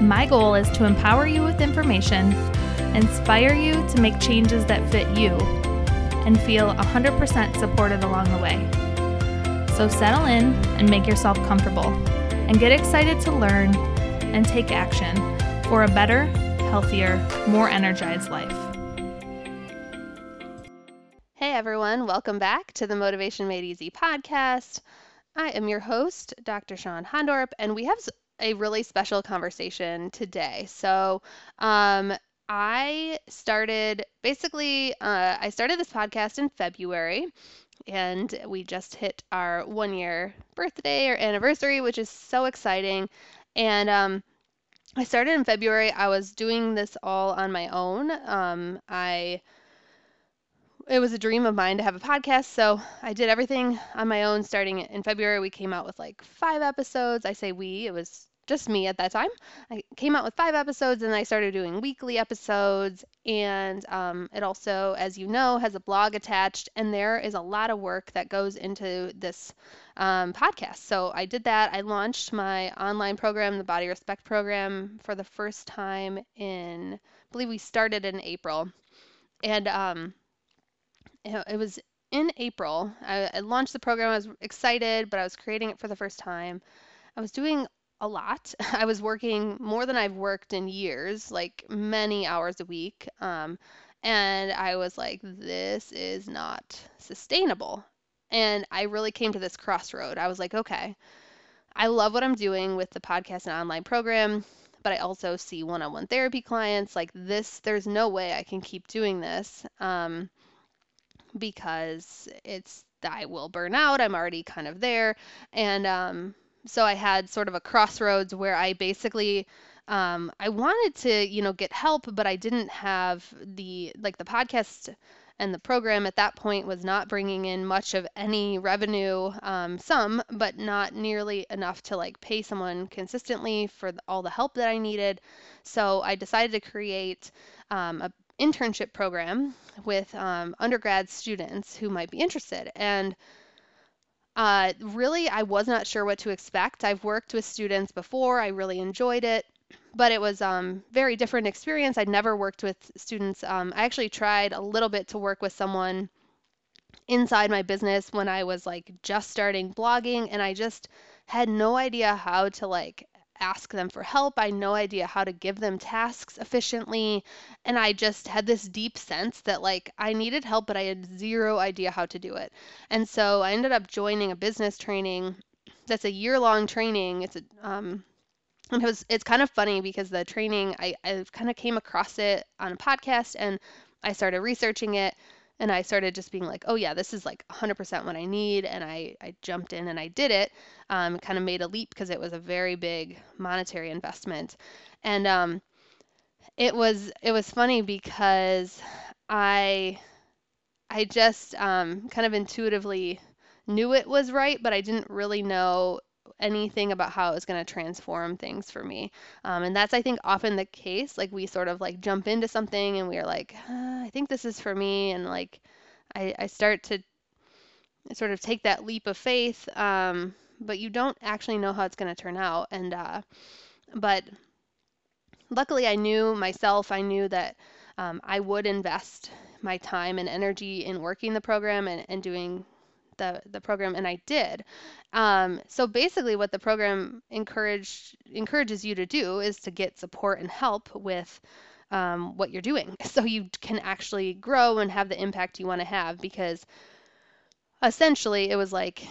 My goal is to empower you with information, inspire you to make changes that fit you, and feel 100% supported along the way. So settle in and make yourself comfortable, and get excited to learn and take action for a better, healthier, more energized life. Hey everyone, welcome back to the Motivation Made Easy podcast. I am your host, Dr. Sean Hondorp, and we have a really special conversation today. So, um, I started basically, uh, I started this podcast in February, and we just hit our one year birthday or anniversary, which is so exciting. And um, I started in February. I was doing this all on my own. Um, I it was a dream of mine to have a podcast, so I did everything on my own starting in February. We came out with like five episodes. I say we, it was just me at that time. I came out with five episodes and I started doing weekly episodes. And um, it also, as you know, has a blog attached. And there is a lot of work that goes into this um, podcast. So I did that. I launched my online program, the Body Respect program, for the first time in, I believe we started in April. And um, it was in April. I, I launched the program. I was excited, but I was creating it for the first time. I was doing a lot. I was working more than I've worked in years, like many hours a week. Um, and I was like, this is not sustainable. And I really came to this crossroad. I was like, okay, I love what I'm doing with the podcast and online program, but I also see one on one therapy clients. Like, this, there's no way I can keep doing this um, because it's, I will burn out. I'm already kind of there. And, um, so I had sort of a crossroads where I basically um, I wanted to, you know, get help, but I didn't have the like the podcast and the program at that point was not bringing in much of any revenue, um, some, but not nearly enough to like pay someone consistently for the, all the help that I needed. So I decided to create um, a internship program with um, undergrad students who might be interested and uh, really, I was not sure what to expect. I've worked with students before, I really enjoyed it, but it was um, very different experience. I'd never worked with students. Um, I actually tried a little bit to work with someone inside my business when I was like just starting blogging, and I just had no idea how to like ask them for help. I had no idea how to give them tasks efficiently. And I just had this deep sense that like I needed help, but I had zero idea how to do it. And so I ended up joining a business training that's a year long training. It's a, um, and it was it's kind of funny because the training I, I kind of came across it on a podcast and I started researching it and I started just being like, oh yeah, this is like 100% what I need, and I I jumped in and I did it. Um, kind of made a leap because it was a very big monetary investment, and um, it was it was funny because I I just um, kind of intuitively knew it was right, but I didn't really know anything about how it was going to transform things for me. Um, and that's, I think, often the case. Like we sort of like jump into something and we are like, uh, I think this is for me. And like I, I start to sort of take that leap of faith. Um, but you don't actually know how it's going to turn out. And, uh, but luckily I knew myself, I knew that um, I would invest my time and energy in working the program and, and doing the the program and I did. Um, so basically what the program encourage encourages you to do is to get support and help with um, what you're doing so you can actually grow and have the impact you want to have because essentially it was like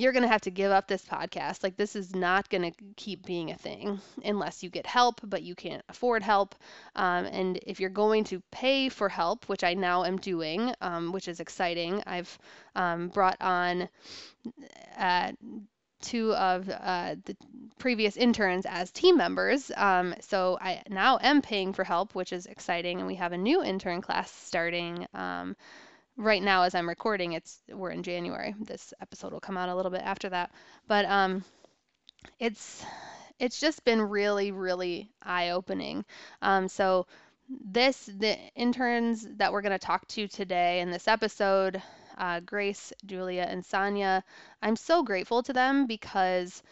you're going to have to give up this podcast. Like, this is not going to keep being a thing unless you get help, but you can't afford help. Um, and if you're going to pay for help, which I now am doing, um, which is exciting, I've um, brought on uh, two of uh, the previous interns as team members. Um, so I now am paying for help, which is exciting. And we have a new intern class starting um, right now as I'm recording, it's we're in January. This episode will come out a little bit after that. But um it's it's just been really really eye-opening. Um so this the interns that we're going to talk to today in this episode uh, Grace, Julia, and Sonia. I'm so grateful to them because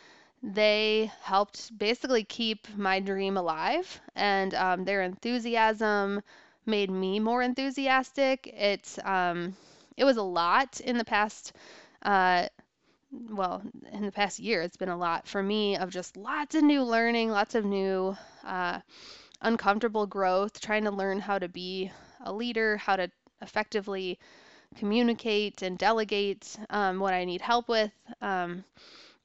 they helped basically keep my dream alive and um, their enthusiasm, made me more enthusiastic. It um, it was a lot in the past. Uh, well, in the past year, it's been a lot for me of just lots of new learning, lots of new uh, uncomfortable growth, trying to learn how to be a leader, how to effectively communicate and delegate um, what I need help with. Um,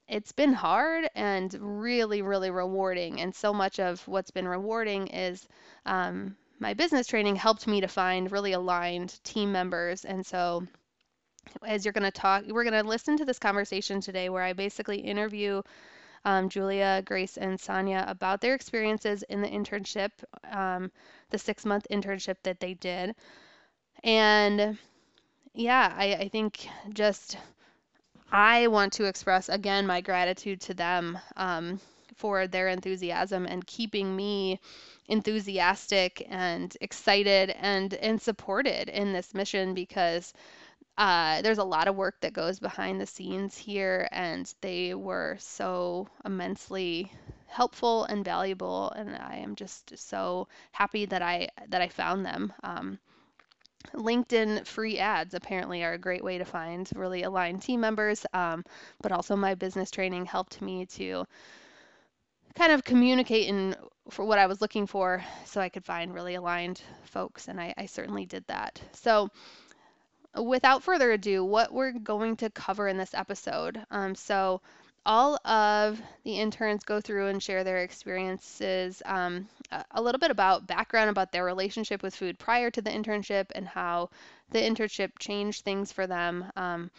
it's been hard and really, really rewarding. And so much of what's been rewarding is um, my business training helped me to find really aligned team members. And so, as you're going to talk, we're going to listen to this conversation today where I basically interview um, Julia, Grace, and Sonia about their experiences in the internship, um, the six month internship that they did. And yeah, I, I think just I want to express again my gratitude to them um, for their enthusiasm and keeping me enthusiastic and excited and and supported in this mission because uh, there's a lot of work that goes behind the scenes here, and they were so immensely helpful and valuable, and I am just so happy that I that I found them. Um, LinkedIn free ads apparently are a great way to find really aligned team members, um, but also my business training helped me to kind of communicate in for what I was looking for so I could find really aligned folks, and I, I certainly did that. So, without further ado, what we're going to cover in this episode. Um, so, all of the interns go through and share their experiences, um, a little bit about background about their relationship with food prior to the internship and how the internship changed things for them. Um,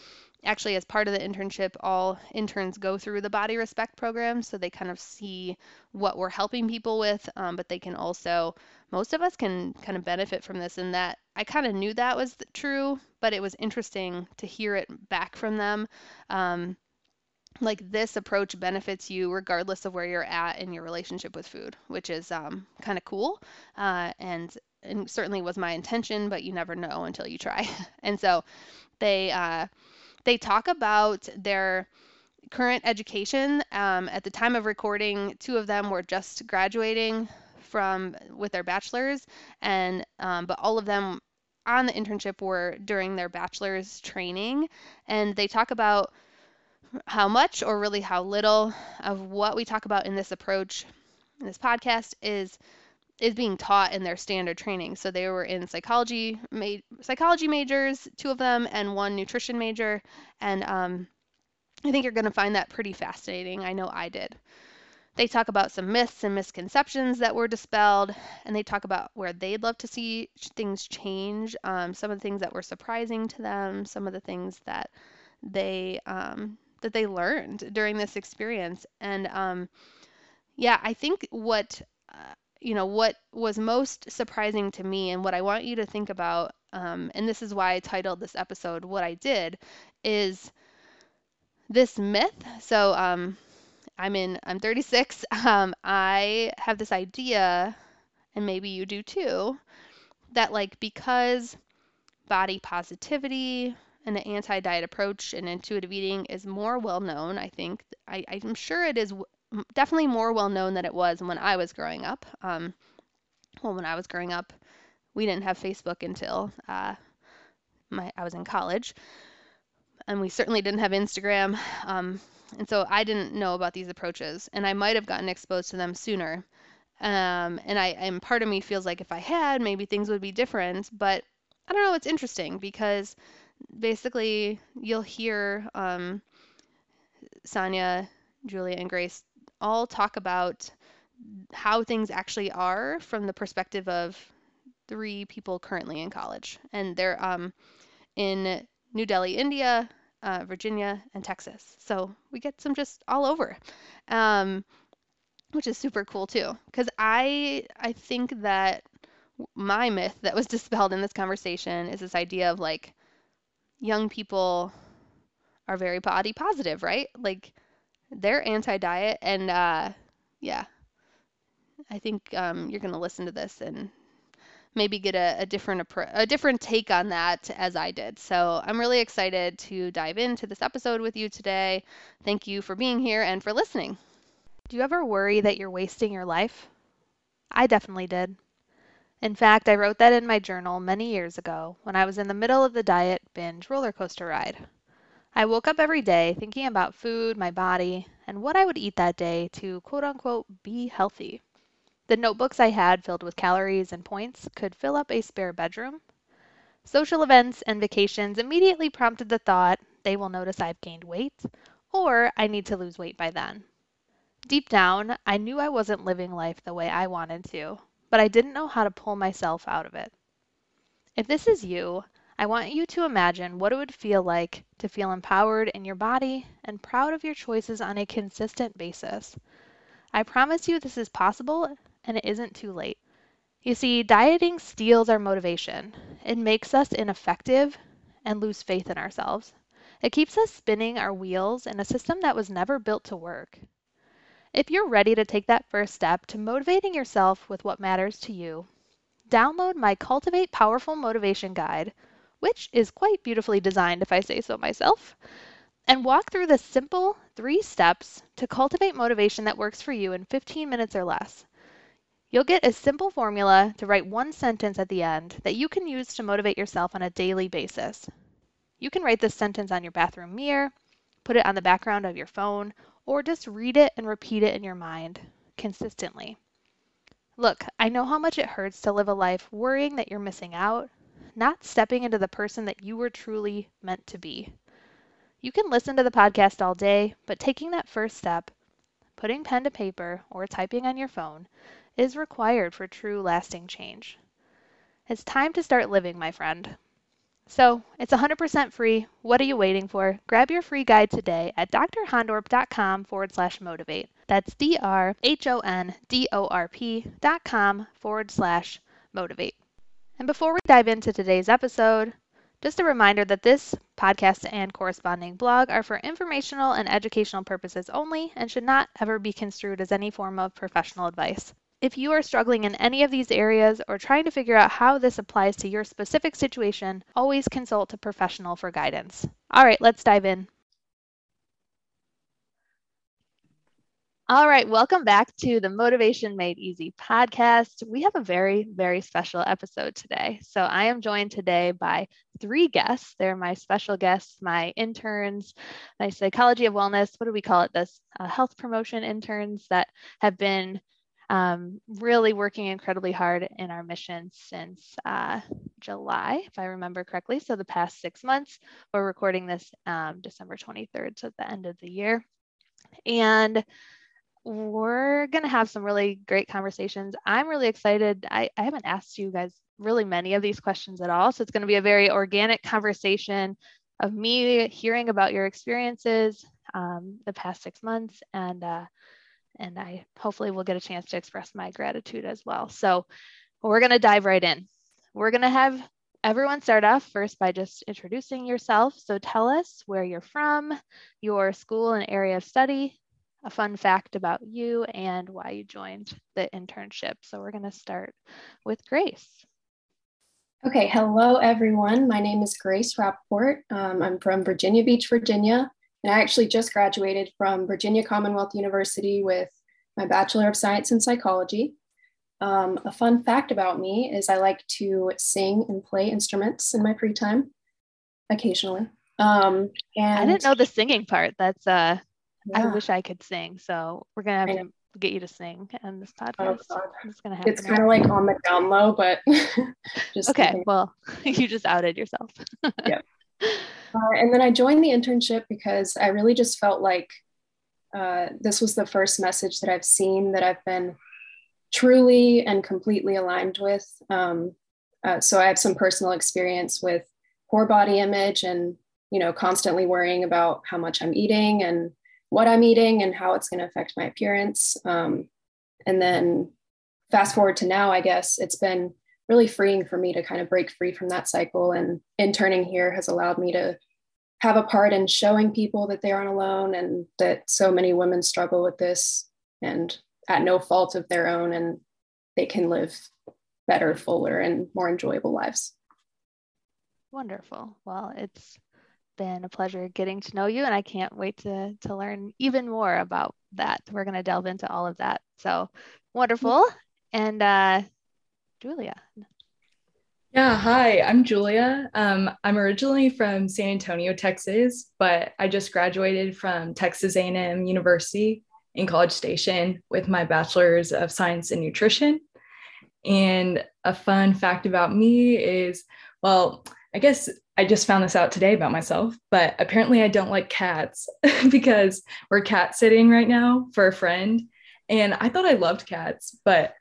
actually as part of the internship all interns go through the body respect program so they kind of see what we're helping people with um, but they can also most of us can kind of benefit from this and that i kind of knew that was true but it was interesting to hear it back from them. Um, like this approach benefits you regardless of where you're at in your relationship with food which is um, kind of cool uh, and and certainly was my intention but you never know until you try. And so they uh, they talk about their current education. Um, at the time of recording, two of them were just graduating from with their bachelor's, and um, but all of them on the internship were during their bachelor's training, and they talk about how much or really how little of what we talk about in this approach in this podcast is is being taught in their standard training. So they were in psychology, ma- psychology majors, two of them, and one nutrition major. And um, I think you're going to find that pretty fascinating. I know I did. They talk about some myths and misconceptions that were dispelled, and they talk about where they'd love to see things change, um, some of the things that were surprising to them, some of the things that they um, that they learned during this experience. And um, yeah, I think what uh, you know, what was most surprising to me and what I want you to think about, um, and this is why I titled this episode What I Did, is this myth. So, um, I'm in, I'm 36. Um, I have this idea, and maybe you do too, that like because body positivity, and the anti diet approach and intuitive eating is more well known, I think. I, I'm sure it is definitely more well known than it was when I was growing up. Um, well, when I was growing up, we didn't have Facebook until uh, my I was in college, and we certainly didn't have Instagram. Um, and so I didn't know about these approaches, and I might have gotten exposed to them sooner. Um, and I and part of me feels like if I had, maybe things would be different. But I don't know. It's interesting because basically you'll hear um, Sonia, Julia, and Grace all talk about how things actually are from the perspective of three people currently in college, and they're um, in New Delhi, India, uh, Virginia, and Texas. So we get some just all over, um, which is super cool too. Because I I think that my myth that was dispelled in this conversation is this idea of like young people are very body positive, right? Like they're anti-diet, and uh, yeah, I think um, you're going to listen to this and maybe get a, a different a different take on that as I did. So I'm really excited to dive into this episode with you today. Thank you for being here and for listening. Do you ever worry that you're wasting your life? I definitely did. In fact, I wrote that in my journal many years ago when I was in the middle of the diet binge roller coaster ride. I woke up every day thinking about food, my body, and what I would eat that day to quote unquote be healthy. The notebooks I had filled with calories and points could fill up a spare bedroom. Social events and vacations immediately prompted the thought they will notice I've gained weight, or I need to lose weight by then. Deep down, I knew I wasn't living life the way I wanted to, but I didn't know how to pull myself out of it. If this is you, I want you to imagine what it would feel like to feel empowered in your body and proud of your choices on a consistent basis. I promise you this is possible and it isn't too late. You see, dieting steals our motivation. It makes us ineffective and lose faith in ourselves. It keeps us spinning our wheels in a system that was never built to work. If you're ready to take that first step to motivating yourself with what matters to you, download my Cultivate Powerful Motivation Guide which is quite beautifully designed if I say so myself, and walk through the simple three steps to cultivate motivation that works for you in 15 minutes or less. You'll get a simple formula to write one sentence at the end that you can use to motivate yourself on a daily basis. You can write this sentence on your bathroom mirror, put it on the background of your phone, or just read it and repeat it in your mind consistently. Look, I know how much it hurts to live a life worrying that you're missing out, not stepping into the person that you were truly meant to be. You can listen to the podcast all day, but taking that first step, putting pen to paper or typing on your phone, is required for true lasting change. It's time to start living, my friend. So, it's 100% free. What are you waiting for? Grab your free guide today at drhondorp.com forward slash motivate. That's D R H O N D O R P dot com forward slash motivate. And before we dive into today's episode, just a reminder that this podcast and corresponding blog are for informational and educational purposes only and should not ever be construed as any form of professional advice. If you are struggling in any of these areas or trying to figure out how this applies to your specific situation, always consult a professional for guidance. All right, let's dive in. All right, welcome back to the Motivation Made Easy podcast. We have a very, very special episode today. So, I am joined today by three guests. They're my special guests, my interns, my psychology of wellness, what do we call it? This uh, health promotion interns that have been um, really working incredibly hard in our mission since uh, July, if I remember correctly. So, the past six months, we're recording this um, December 23rd, so at the end of the year. And we're going to have some really great conversations. I'm really excited. I, I haven't asked you guys really many of these questions at all. So it's going to be a very organic conversation of me hearing about your experiences um, the past six months. And, uh, and I hopefully will get a chance to express my gratitude as well. So we're going to dive right in. We're going to have everyone start off first by just introducing yourself. So tell us where you're from, your school and area of study, a fun fact about you and why you joined the internship. So we're going to start with Grace. Okay, hello everyone. My name is Grace Rapport. Um, I'm from Virginia Beach, Virginia, and I actually just graduated from Virginia Commonwealth University with my Bachelor of Science in Psychology. Um, a fun fact about me is I like to sing and play instruments in my free time occasionally. Um, and I didn't know the singing part. That's uh, yeah. I wish I could sing. So we're gonna have to get you to sing in this oh, podcast. Oh, it's gonna happen. It's kind of like on the down low, but just okay. Well, you just outed yourself. yep. Uh, and then I joined the internship because I really just felt like uh, this was the first message that I've seen that I've been truly and completely aligned with. Um, uh, so I have some personal experience with poor body image and you know constantly worrying about how much I'm eating and what I'm eating and how it's going to affect my appearance. Um, and then fast forward to now, I guess it's been really freeing for me to kind of break free from that cycle. And interning here has allowed me to have a part in showing people that they aren't alone and that so many women struggle with this and at no fault of their own and they can live better, fuller, and more enjoyable lives. Wonderful. Well, it's been a pleasure getting to know you, and I can't wait to, to learn even more about that. We're going to delve into all of that. So wonderful. And uh, Julia. Yeah, hi, I'm Julia. Um, I'm originally from San Antonio, Texas, but I just graduated from Texas A&M University in College Station with my bachelor's of science in nutrition. And a fun fact about me is, well, I guess I just found this out today about myself, but apparently I don't like cats because we're cat sitting right now for a friend. And I thought I loved cats, but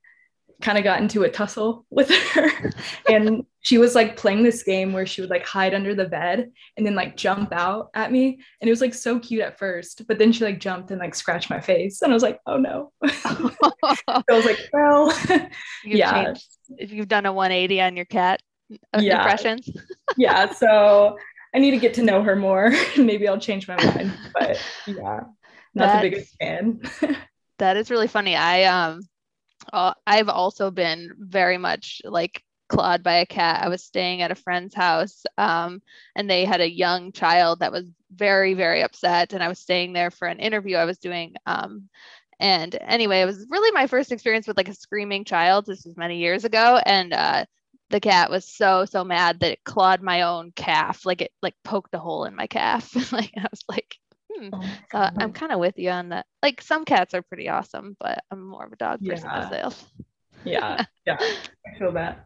kind of got into a tussle with her. And she was like playing this game where she would like hide under the bed and then like jump out at me. And it was like so cute at first but then she like jumped and like scratched my face. And i was like oh no. So i was like well yeah. changed, if you've done a 180 on your cat yeah. impressions yeah so i need to get to know her more maybe i'll change my mind but yeah not That's, the biggest fan that is really funny i um uh, I've also been very much like clawed by a cat. I was staying at a friend's house um, and they had a young child that was very, very upset. And I was staying there for an interview I was doing. Um, and anyway, it was really my first experience with like a screaming child. This was many years ago. And uh, the cat was so, so mad that it clawed my own calf. Like it like poked a hole in my calf. like I was like, Hmm. Oh uh, I'm kind of with you on that. Like some cats are pretty awesome, but I'm more of a dog person yeah. myself. yeah, yeah, I feel that.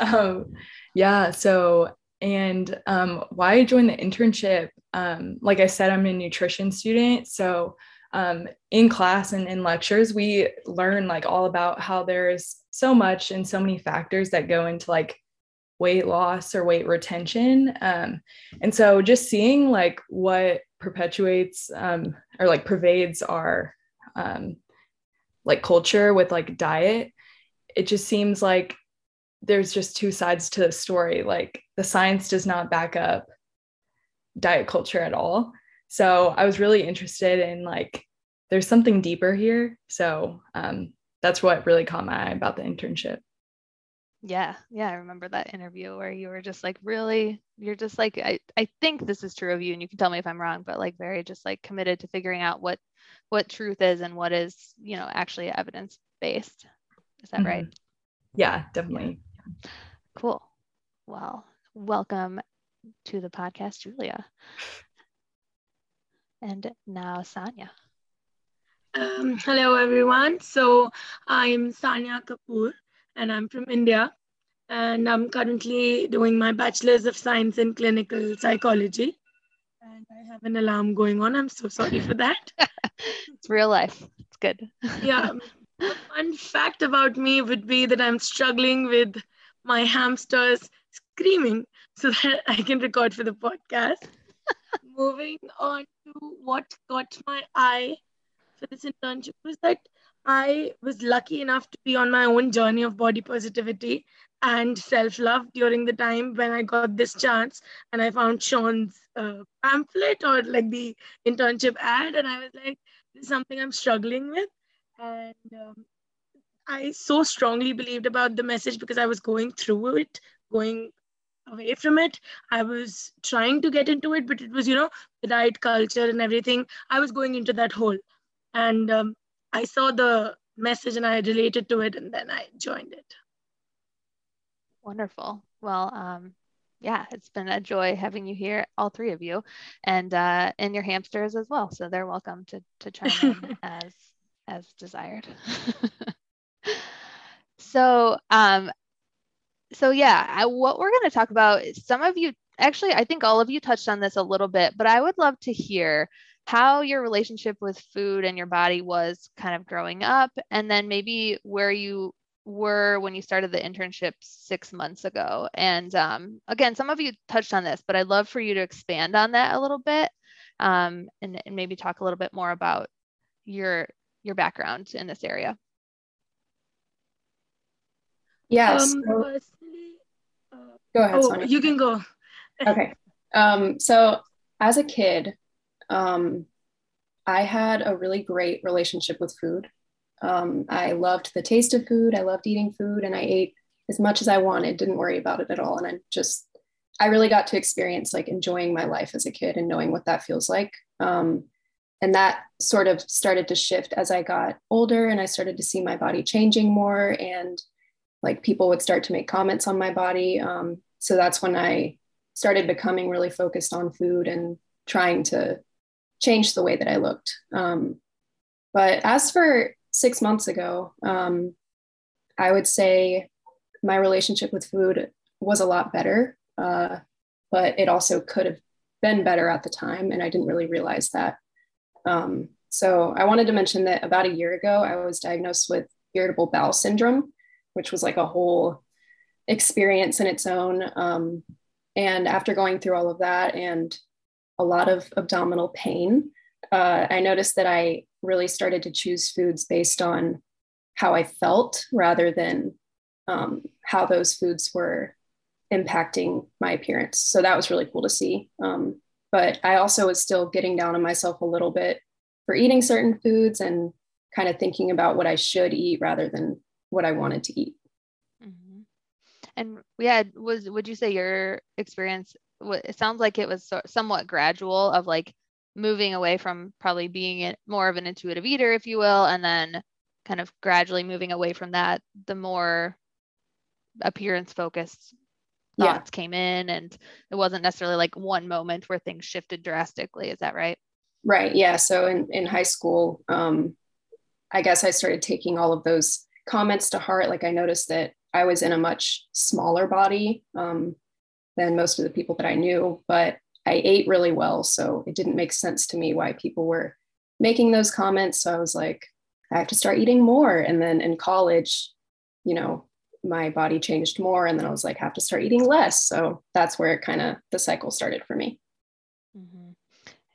Um, yeah. So, and um, why I joined the internship? Um, like I said, I'm a nutrition student, so um, in class and in lectures, we learn like all about how there's so much and so many factors that go into like weight loss or weight retention. Um, and so just seeing like what perpetuates um, or like pervades our um, like culture with like diet it just seems like there's just two sides to the story like the science does not back up diet culture at all so i was really interested in like there's something deeper here so um, that's what really caught my eye about the internship yeah, yeah, I remember that interview where you were just like, really, you're just like, I, I think this is true of you, and you can tell me if I'm wrong, but like very just like committed to figuring out what what truth is and what is, you know, actually evidence based. Is that mm-hmm. right? Yeah, definitely. Yeah. Cool. Well, welcome to the podcast, Julia. And now Sanya. Um, hello, everyone. So I'm Sanya Kapoor and I'm from India. And I'm currently doing my Bachelor's of Science in Clinical Psychology. And I have an alarm going on. I'm so sorry for that. it's real life. It's good. yeah. Fun fact about me would be that I'm struggling with my hamsters screaming so that I can record for the podcast. Moving on to what caught my eye for this internship was that I was lucky enough to be on my own journey of body positivity and self love during the time when I got this chance. And I found Sean's uh, pamphlet or like the internship ad, and I was like, this is something I'm struggling with. And um, I so strongly believed about the message because I was going through it, going away from it. I was trying to get into it, but it was, you know, the diet culture and everything. I was going into that hole. And um, I saw the message and I related to it and then I joined it. Wonderful. Well, um, yeah, it's been a joy having you here, all three of you, and uh, and your hamsters as well. So they're welcome to to chime in as as desired. so, um, so yeah, I, what we're going to talk about, some of you, actually, I think all of you touched on this a little bit, but I would love to hear how your relationship with food and your body was kind of growing up, and then maybe where you were when you started the internship six months ago. And um, again, some of you touched on this, but I'd love for you to expand on that a little bit um, and, and maybe talk a little bit more about your your background in this area. Yes. Um, so, go ahead, oh, Sonia. You can go. okay. Um, so as a kid, um, I had a really great relationship with food. Um, I loved the taste of food. I loved eating food, and I ate as much as I wanted. Didn't worry about it at all. And I just, I really got to experience like enjoying my life as a kid and knowing what that feels like. Um, and that sort of started to shift as I got older, and I started to see my body changing more, and like people would start to make comments on my body. Um, so that's when I started becoming really focused on food and trying to change the way that I looked. Um, but as for six months ago, um, I would say my relationship with food was a lot better, uh, but it also could have been better at the time, and I didn't really realize that. Um, so I wanted to mention that about a year ago, I was diagnosed with irritable bowel syndrome, which was like a whole experience in its own. Um, and after going through all of that and a lot of abdominal pain, uh, I noticed that I really started to choose foods based on how I felt rather than um, how those foods were impacting my appearance. So that was really cool to see. Um, but I also was still getting down on myself a little bit for eating certain foods and kind of thinking about what I should eat rather than what I wanted to eat. And yeah, was would you say your experience? It sounds like it was somewhat gradual of like moving away from probably being more of an intuitive eater, if you will, and then kind of gradually moving away from that, the more appearance focused thoughts yeah. came in and it wasn't necessarily like one moment where things shifted drastically is that right right yeah so in, in high school um, i guess i started taking all of those comments to heart like i noticed that i was in a much smaller body um, than most of the people that i knew but I ate really well. So it didn't make sense to me why people were making those comments. So I was like, I have to start eating more. And then in college, you know, my body changed more. And then I was like, have to start eating less. So that's where it kind of the cycle started for me.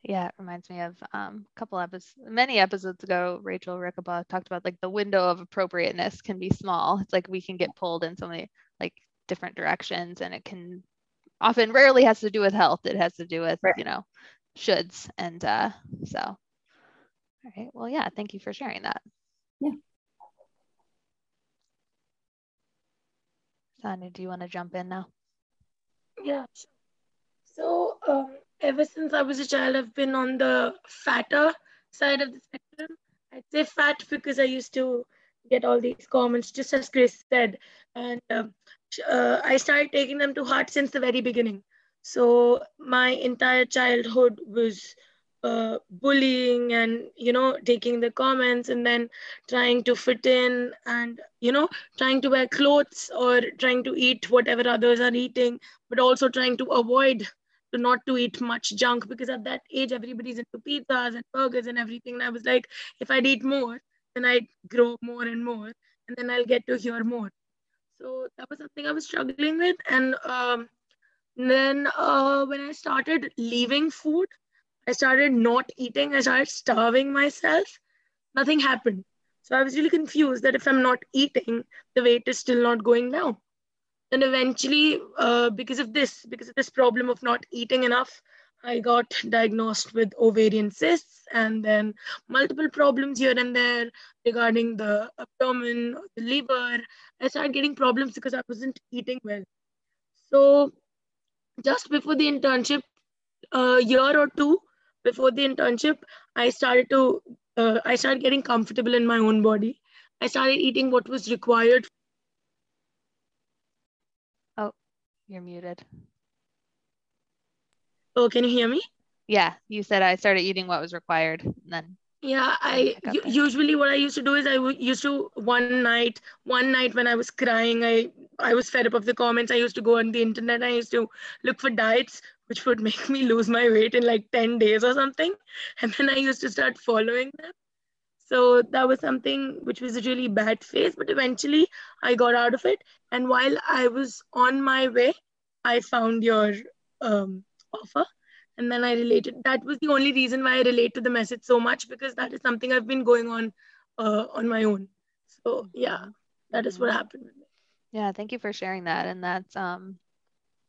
Yeah, it reminds me of um, a couple episodes, many episodes ago, Rachel Rickaba talked about like the window of appropriateness can be small. It's like we can get pulled in so many like different directions and it can often rarely has to do with health. It has to do with, right. you know, shoulds. And uh, so, all right. Well, yeah, thank you for sharing that. Yeah. Sonia, do you want to jump in now? Yeah. So, um, ever since I was a child, I've been on the fatter side of the spectrum. I'd say fat because I used to get all these comments, just as Chris said. And um, uh, I started taking them to heart since the very beginning. So my entire childhood was uh, bullying and you know taking the comments and then trying to fit in and you know trying to wear clothes or trying to eat whatever others are eating but also trying to avoid to not to eat much junk because at that age everybody's into pizzas and burgers and everything and i was like if i'd eat more then i'd grow more and more and then i'll get to hear more so that was something I was struggling with. And um, then uh, when I started leaving food, I started not eating, I started starving myself. Nothing happened. So I was really confused that if I'm not eating, the weight is still not going down. And eventually, uh, because of this, because of this problem of not eating enough, I got diagnosed with ovarian cysts and then multiple problems here and there regarding the abdomen, the liver. I started getting problems because I wasn't eating well. So, just before the internship, a year or two before the internship, I started to uh, I started getting comfortable in my own body. I started eating what was required. Oh, you're muted. Oh, can you hear me? Yeah, you said I started eating what was required. and then Yeah, I usually what I used to do is I used to one night, one night when I was crying, I I was fed up of the comments. I used to go on the internet. I used to look for diets which would make me lose my weight in like 10 days or something. And then I used to start following them. So that was something which was a really bad phase, but eventually I got out of it. And while I was on my way, I found your um, offer. And then i related that was the only reason why i relate to the message so much because that is something i've been going on uh, on my own. So yeah that is what happened yeah thank you for sharing that. And that's um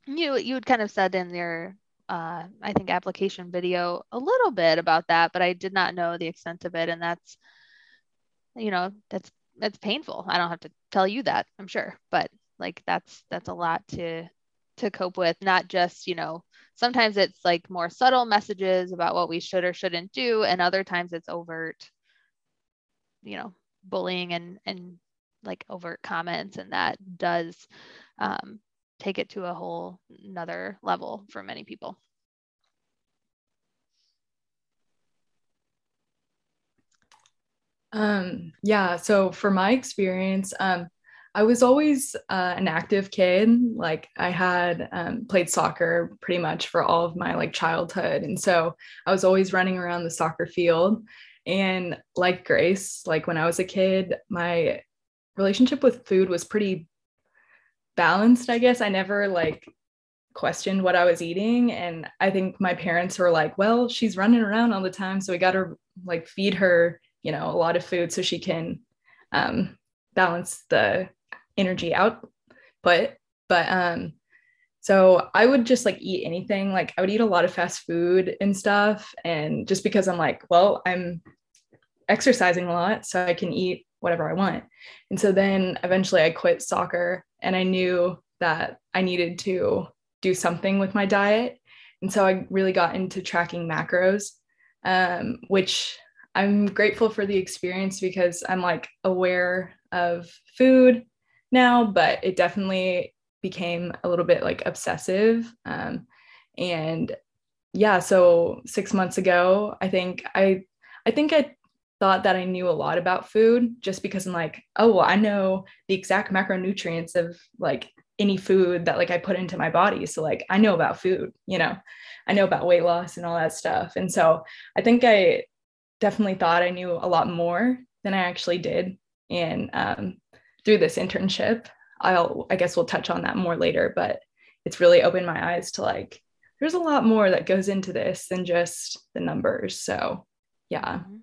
you you had kind of said in your uh, I think application video a little bit about that, but I did not know the extent of it, and that's you know that's that's painful. I don't have to tell you that, I'm sure, but like that's that's a lot to to cope with, not just you know sometimes it's like more subtle messages about what we should or shouldn't do and other times it's overt you know bullying and and like overt comments and that does um, take it to a whole another level for many people um yeah so for my experience um I was always uh, an active kid. Like I had um, played soccer pretty much for all of my like childhood, and so I was always running around the soccer field. And like Grace, like when I was a kid, my relationship with food was pretty balanced. I guess I never like questioned what I was eating, and I think my parents were like, "Well, she's running around all the time, so we got to like feed her, you know, a lot of food so she can." Um, balance the energy output but um so i would just like eat anything like i would eat a lot of fast food and stuff and just because i'm like well i'm exercising a lot so i can eat whatever i want and so then eventually i quit soccer and i knew that i needed to do something with my diet and so i really got into tracking macros um, which i'm grateful for the experience because i'm like aware of food now, but it definitely became a little bit like obsessive. Um, and yeah, so six months ago, I think I, I think I thought that I knew a lot about food just because I'm like, oh, well, I know the exact macronutrients of like any food that like I put into my body. So like I know about food, you know, I know about weight loss and all that stuff. And so I think I definitely thought I knew a lot more than I actually did. And um, through this internship. I'll, I guess we'll touch on that more later, but it's really opened my eyes to like, there's a lot more that goes into this than just the numbers. So, yeah. Mm-hmm.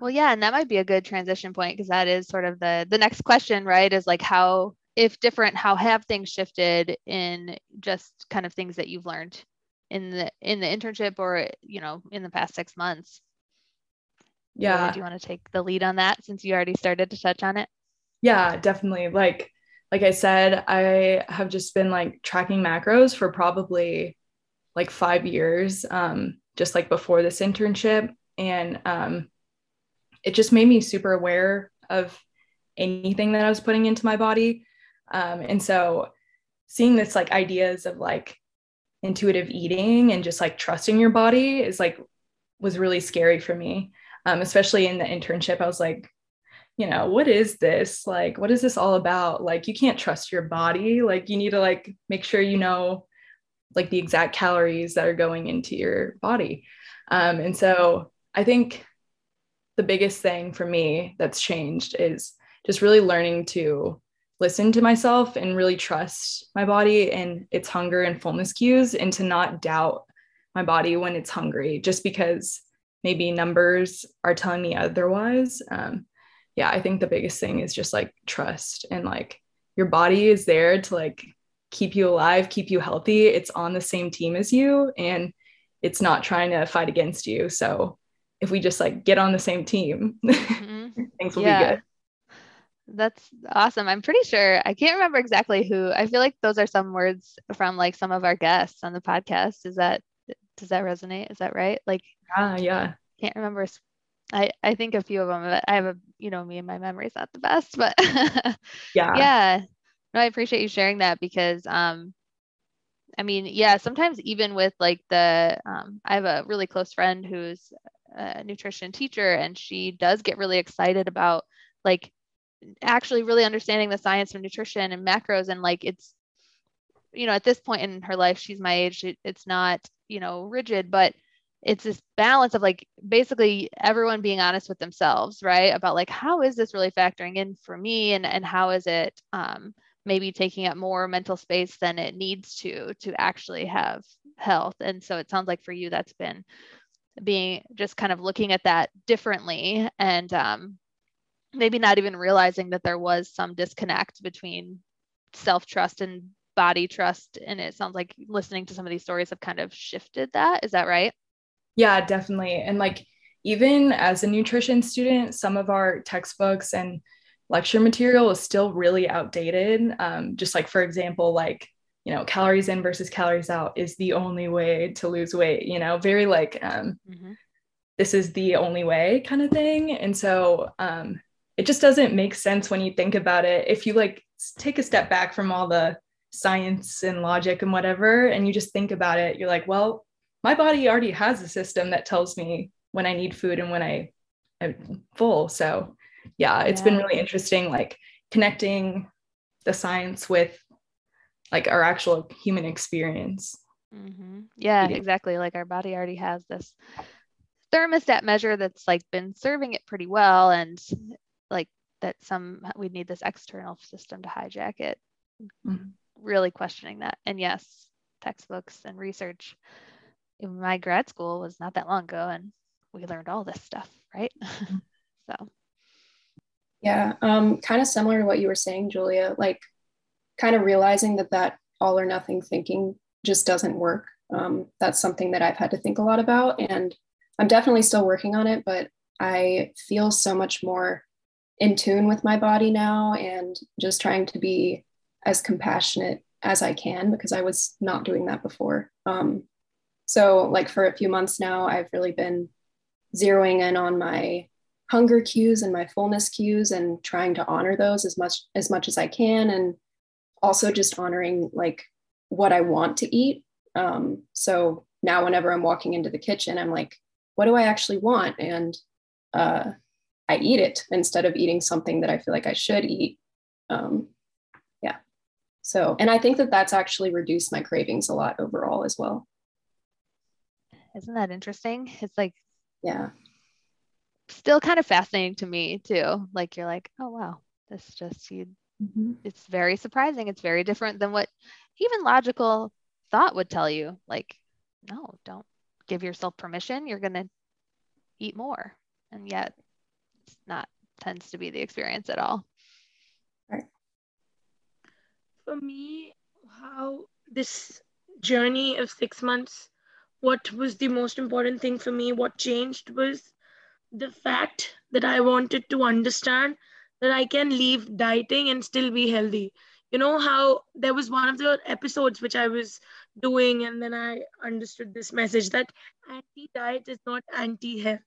Well, yeah, and that might be a good transition point because that is sort of the the next question, right? Is like how, if different, how have things shifted in just kind of things that you've learned in the in the internship or you know in the past six months? Yeah. do you want to take the lead on that since you already started to touch on it? yeah definitely like like i said i have just been like tracking macros for probably like five years um just like before this internship and um it just made me super aware of anything that i was putting into my body. Um and so seeing this like ideas of like intuitive eating and just like trusting your body is like was really scary for me. Um, especially in the internship i was like you know what is this? Like what is this all about? Like you can't trust your body. Like you need to like make sure you know like the exact calories that are going into your body. Um, and so i think the biggest thing for me that's changed is just really learning to listen to myself and really trust my body and its hunger and fullness cues and to not doubt my body when it's hungry just because maybe numbers are telling me otherwise um, yeah, I think the biggest thing is just like trust and like your body is there to like keep you alive, keep you healthy. It's on the same team as you and it's not trying to fight against you. So if we just like get on the same team, mm-hmm. things will yeah. be good. That's awesome. I'm pretty sure I can't remember exactly who. I feel like those are some words from like some of our guests on the podcast. Is that does that resonate? Is that right? Like yeah, yeah. Can't remember I, I think a few of them, I have a, you know, me and my memory's not the best, but yeah. Yeah. No, I appreciate you sharing that because, um, I mean, yeah, sometimes even with like the, um, I have a really close friend who's a nutrition teacher and she does get really excited about like actually really understanding the science of nutrition and macros and like it's you know at this point in her life she's my age it, it's not you know rigid but it's this balance of like basically everyone being honest with themselves right about like how is this really factoring in for me and and how is it um, maybe taking up more mental space than it needs to to actually have health. And so it sounds like for you that's been being just kind of looking at that differently and um, maybe not even realizing that there was some disconnect between self trust and body trust. And it sounds like listening to some of these stories have kind of shifted that. Is that right? Yeah definitely. And like even as a nutrition student some of our textbooks and lecture material is still really outdated. Um, just like for example like you know calories in versus calories out is the only way to lose weight you know very like um, mm-hmm. this is the only way kind of thing and so um, it just doesn't make sense when you think about it if you like take a step back from all the science and logic and whatever and you just think about it you're like well my body already has a system that tells me when i need food and when i am full so yeah it's yeah. been really interesting like connecting the science with like our actual human experience. Mm-hmm. Yeah, exactly. Like our body already has this thermostat measure that's like been serving it pretty well, and like that some we need this external system to hijack it. Mm-hmm. Really questioning that. And yes, textbooks and research. In my grad school was not that long ago, and we learned all this stuff, right? Mm-hmm. so. Yeah, um, kind of similar to what you were saying, Julia. Like kind of realizing that that all or nothing thinking just doesn't work. Um, that's something that I've had to think a lot about, and I'm definitely still working on it. But I feel so much more in tune with my body now, and just trying to be as compassionate as I can because I was not doing that before. Um, so, like for a few months now, I've really been zeroing in on my hunger cues and my fullness cues and trying to honor those as much as much as I can and also just honoring like what I want to eat. Um, so now whenever I'm walking into the kitchen, I'm like, what do I actually want? And uh, I eat it instead of eating something that I feel like I should eat. Um, yeah. So, and I think that that's actually reduced my cravings a lot overall as well. Isn't that interesting? It's like, yeah, still kind of fascinating to me too. Like, you're like, oh, wow, this just, you Mm-hmm. It's very surprising. It's very different than what even logical thought would tell you. Like, no, don't give yourself permission. You're going to eat more. And yet, it's not tends to be the experience at all. Right. For me, how this journey of six months, what was the most important thing for me, what changed was the fact that I wanted to understand that I can leave dieting and still be healthy. You know how there was one of the episodes which I was doing, and then I understood this message that anti diet is not anti health,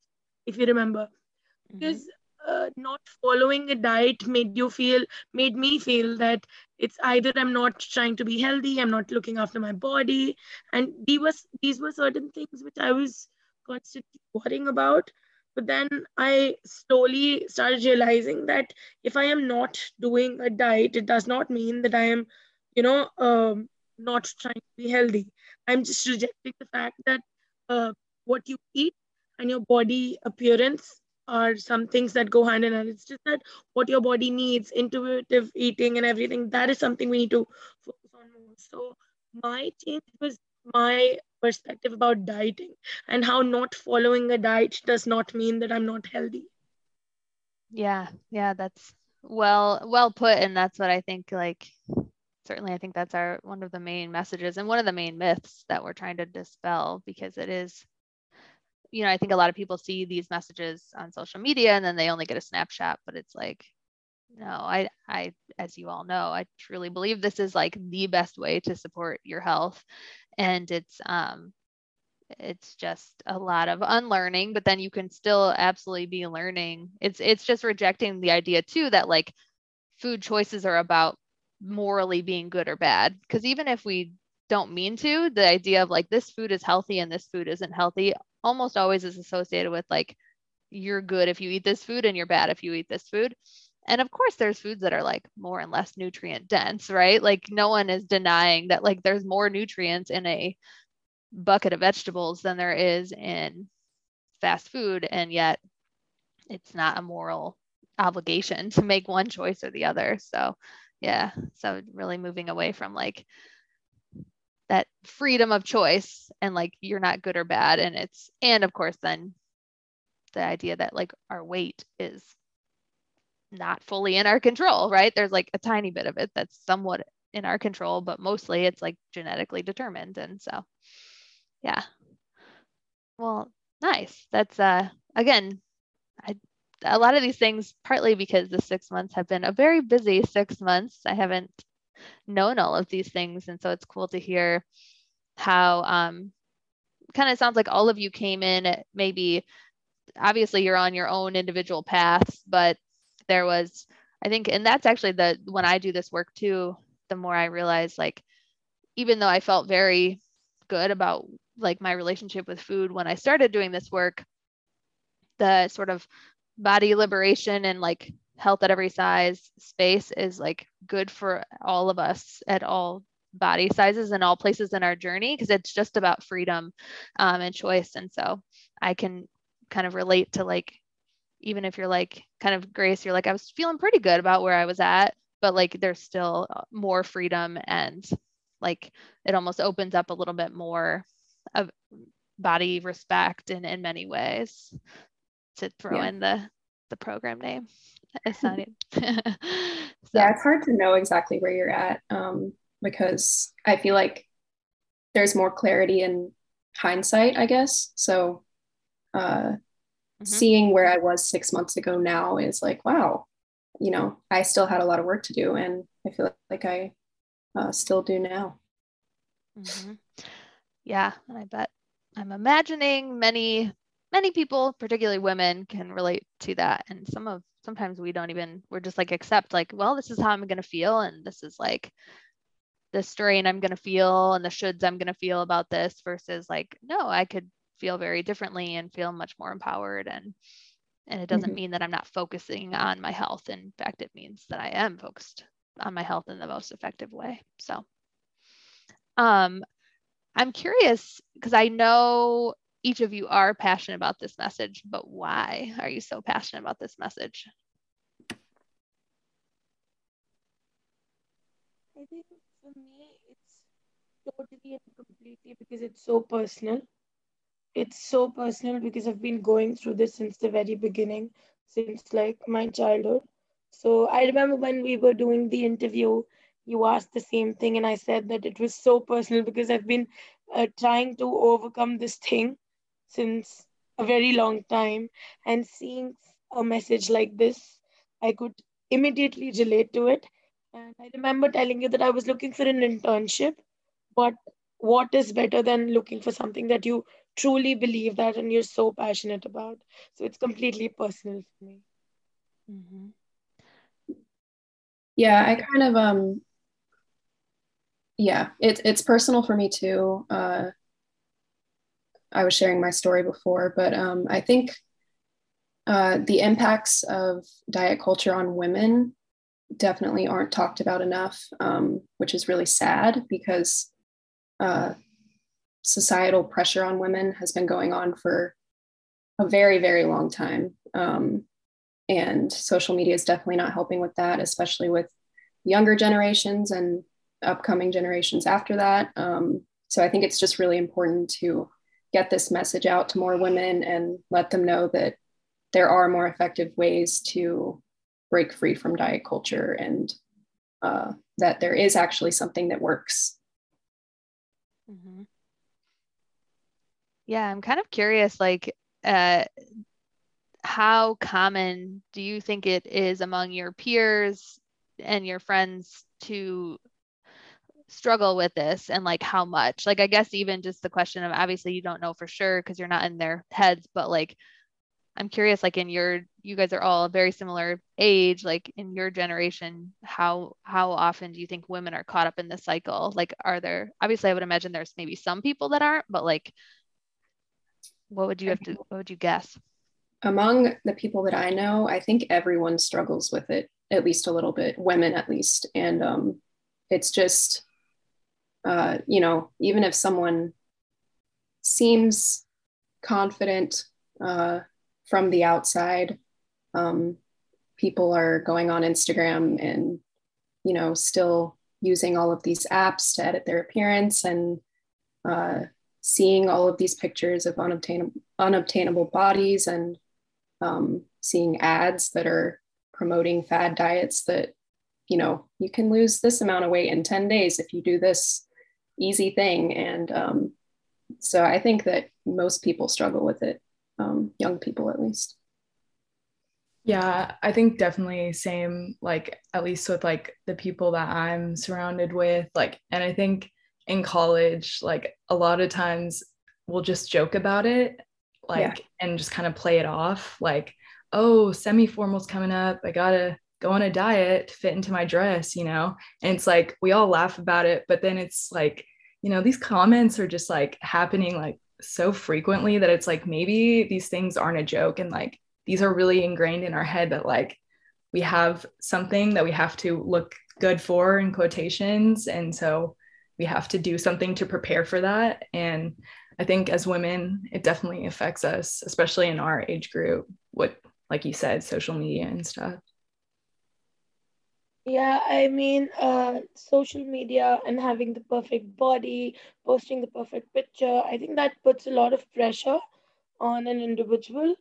if you remember. Mm-hmm. Because uh, not following a diet made you feel, made me feel that it's either I'm not trying to be healthy, I'm not looking after my body. And these was these were certain things which I was constantly worrying about but then I slowly started realizing that if I am not doing a diet, it does not mean that I am, you know, um, not trying to be healthy. I'm just rejecting the fact that uh, what you eat and your body appearance are some things that go hand in hand. It's just that what your body needs, intuitive eating and everything, that is something we need to focus on more. So my change was my perspective about dieting and how not following a diet does not mean that I'm not healthy. Yeah, yeah, that's well well put and that's what I think like certainly I think that's our one of the main messages and one of the main myths that we're trying to dispel because it is you know, I think a lot of people see these messages on social media and then they only get a snapshot, but it's like no, I I as you all know, I truly believe this is like the best way to support your health and it's um it's just a lot of unlearning but then you can still absolutely be learning. It's it's just rejecting the idea too that like food choices are about morally being good or bad because even if we don't mean to the idea of like this food is healthy and this food isn't healthy almost always is associated with like you're good if you eat this food and you're bad if you eat this food and of course there's foods that are like more and less nutrient dense right? Like no one is denying that like there's more nutrients in a bucket of vegetables than there is in fast food and yet it's not a moral obligation to make one choice or the other. So yeah so really moving away from like that freedom of choice and like you're not good or bad and it's and of course then the idea that like our weight is not fully in our control right? There's like a tiny bit of it that's somewhat in our control but mostly it's like genetically determined and so yeah. Well nice. That's uh again i a lot of these things partly because the six months have been a very busy six months. I haven't known all of these things and so it's cool to hear how um kind of sounds like all of you came in maybe obviously you're on your own individual paths but there was i think and that's actually the when i do this work too the more i realize like even though i felt very good about like my relationship with food when I started doing this work, the sort of body liberation and like health at every size space is like good for all of us at all body sizes and all places in our journey because it's just about freedom um, and choice. And so I can kind of relate to like, even if you're like kind of Grace, you're like, I was feeling pretty good about where I was at, but like there's still more freedom and like it almost opens up a little bit more of body respect in in many ways to throw yeah. in the the program name it's not so. yeah it's hard to know exactly where you're at um, because i feel like there's more clarity in hindsight i guess so uh, mm-hmm. seeing where i was six months ago now is like wow you know i still had a lot of work to do and i feel like i uh, still do now mm-hmm yeah, and I bet I'm imagining many many people, particularly women, can relate to that. And some of sometimes we don't even we're just like accept like, well, this is how I'm gonna feel, and this is like the strain I'm gonna feel and the shoulds I'm gonna feel about this versus like, no, I could feel very differently and feel much more empowered and and it doesn't mm-hmm. mean that I'm not focusing on my health. In fact, it means that I am focused on my health in the most effective way. So um, I'm curious because I know each of you are passionate about this message, but why are you so passionate about this message? I think for me, it's totally and completely because it's so personal. It's so personal because I've been going through this since the very beginning, since like my childhood. So I remember when we were doing the interview you asked the same thing and i said that it was so personal because i've been uh, trying to overcome this thing since a very long time and seeing a message like this i could immediately relate to it and i remember telling you that i was looking for an internship but what is better than looking for something that you truly believe that and you're so passionate about so it's completely personal for me mm-hmm. yeah i kind of um yeah, it's it's personal for me too. Uh, I was sharing my story before, but um, I think uh, the impacts of diet culture on women definitely aren't talked about enough, um, which is really sad because uh, societal pressure on women has been going on for a very, very long time. Um, and social media is definitely not helping with that, especially with younger generations and upcoming generations after that. Um, so I think it's just really important to get this message out to more women and let them know that there are more effective ways to break free from diet culture and uh, that there is actually something that works. Mm-hmm. Yeah, I'm kind of curious, like, uh, how common do you think it is among your peers and your friends to struggle with this and like how much like i guess even just the question of obviously you don't know for sure because you're not in their heads but like i'm curious like in your you guys are all very similar age like in your generation how how often do you think women are caught up in this cycle? Like are there obviously i would imagine there's maybe some people that aren't but like what would you have to what would you guess? Among the people that i know i think everyone struggles with it at least a little bit women at least. And um, it's just uh, you know even if someone seems confident uh, from the outside um, people are going on instagram and you know still using all of these apps to edit their appearance and uh, seeing all of these pictures of unobtainable, unobtainable bodies and um, seeing ads that are promoting fad diets that, you know, you can lose this amount of weight in 10 days if you do this easy thing. And um, so I think that most people struggle with it, um, young people at least. Yeah, I think definitely same, like at least with like the people that I'm surrounded with. Like, and I think in college, like a lot of times we'll just joke about it, like, yeah. and just kind of play it off. Like, oh, semi formal's coming up. I gotta go on a diet to fit into my dress, you know? And it's like we all laugh about it, but then it's like, you know, these comments are just like happening like so frequently that it's like maybe these things aren't a joke and like these are really ingrained in our head that like we have something that we have to look good for in quotations and so we have to do something to prepare for that. And I think as women, it definitely affects us, especially in our age group, what, like you said, social media and stuff. Yeah, I mean, uh, social media and having the perfect body, posting the perfect picture, I think that puts a lot of pressure on an individual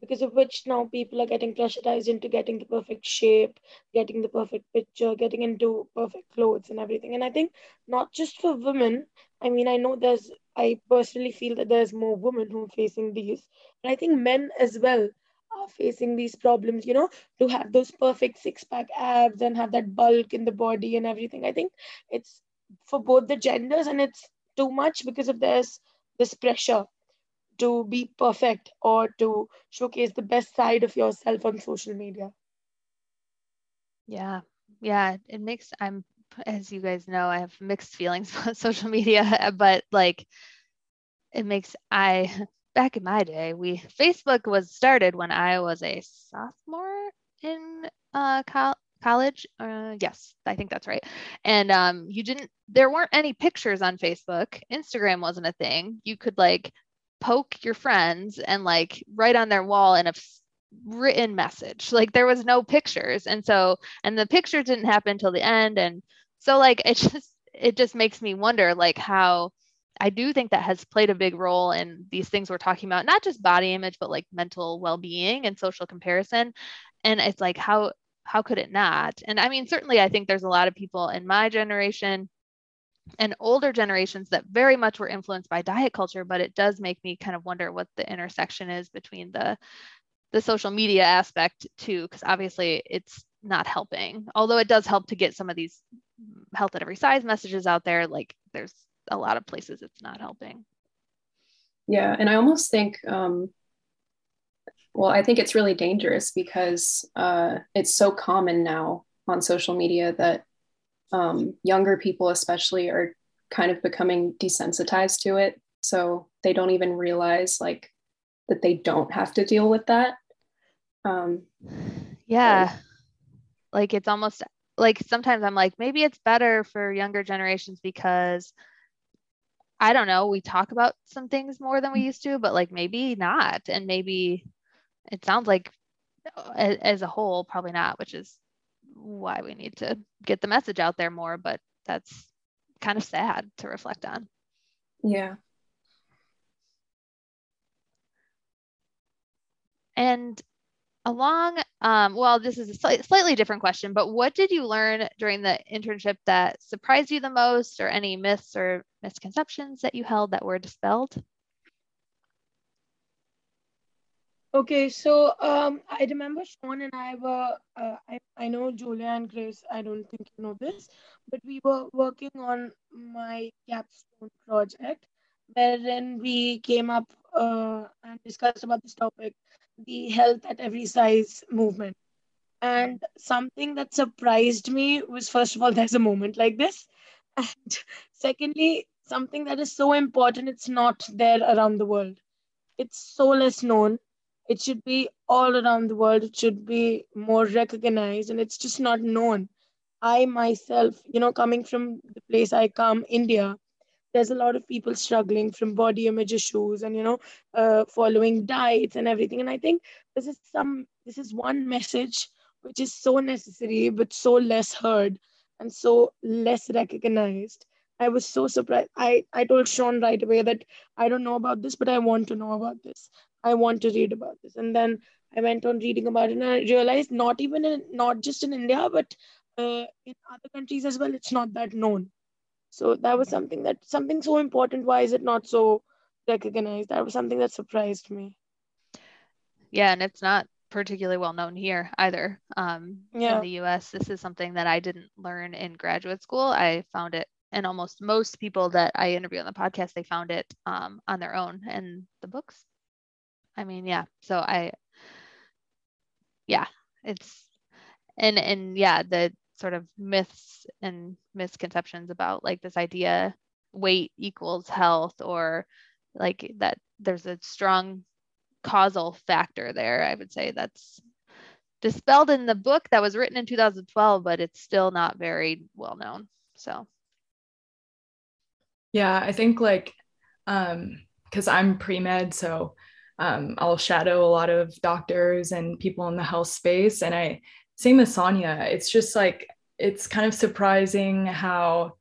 because of which now people are getting pressurized into getting the perfect shape, getting the perfect picture, getting into perfect clothes and everything. And I think not just for women, I mean, I know there's, I personally feel that there's more women who are facing these, but I think men as well are facing these problems, you know, to have those perfect six pack abs and have that bulk in the body and everything. I think it's for both the genders and it's too much because of this this pressure to be perfect or to showcase the best side of yourself on social media. Yeah. Yeah. It makes, I'm, as you guys know, I have mixed feelings about social media, but like it makes, I, back in my day, we, Facebook was started when I was a sophomore in uh, col- college. Uh, yes, I think that's right. And um, you didn't, there weren't any pictures on Facebook. Instagram wasn't a thing. You could like poke your friends and like write on their wall in a written message. Like there was no pictures. And so, and the pictures didn't happen until the end. And so like it just it just makes me wonder like how I do think that has played a big role in these things we're talking about, not just body image, but like mental well-being and social comparison. And it's like how how could it not? And I mean, certainly I think there's a lot of people in my generation and older generations that very much were influenced by diet culture but it does make me kind of wonder what the intersection is between the the social media aspect too because obviously it's not helping although it does help to get some of these health at every size messages out there like there's a lot of places it's not helping. Yeah and i almost think um well i think it's really dangerous because uh, it's so common now on social media that um, younger people especially are kind of becoming desensitized to it. So they don't even realize like that they don't have to deal with that. Um, yeah. like it's almost like sometimes i'm like maybe it's better for younger generations because i don't know we talk about some things more than we mm. used to but like maybe not and maybe it sounds like as a whole probably not which is why we need to get the message out there more, but that's kind of sad to reflect on. Yeah. And along, um, well, this is a sli- slightly different question, but what did you learn during the internship that surprised you the most, or any myths or misconceptions that you held that were dispelled? Okay, so um, I remember Sean and I were, uh, I, I know Julia and Grace, I don't think you know this, but we were working on my capstone project wherein we came up uh, and discussed about this topic, the health at every size movement. And something that surprised me was first of all, there's a moment like this. And secondly, something that is so important, it's not there around the world it's so less known it should be all around the world it should be more recognized and it's just not known i myself you know coming from the place i come india there's a lot of people struggling from body image issues and you know uh, following diets and everything and i think this is some this is one message which is so necessary but so less heard and so less recognized i was so surprised i i told sean right away that i don't know about this but i want to know about this I want to read about this. And then I went on reading about it and I realized not even in, not just in India, but uh, in other countries as well, it's not that known. So that was something that something so important. Why is it not so recognized? That was something that surprised me. Yeah, and it's not particularly well known here either. Um, yeah. In the US, this is something that I didn't learn in graduate school. I found it, and almost most people that I interview on the podcast, they found it um, on their own in the books I mean, yeah. So I, yeah, it's, and, and yeah, the sort of myths and misconceptions about like this idea weight equals health or like that there's a strong causal factor there. I would say that's dispelled in the book that was written in 2012, but it's still not very well known. So, yeah, I think like, um, because I'm pre med, so um, I'll shadow a lot of doctors and people in the health space. And I, same as Sonia, it's just like, it's kind of surprising how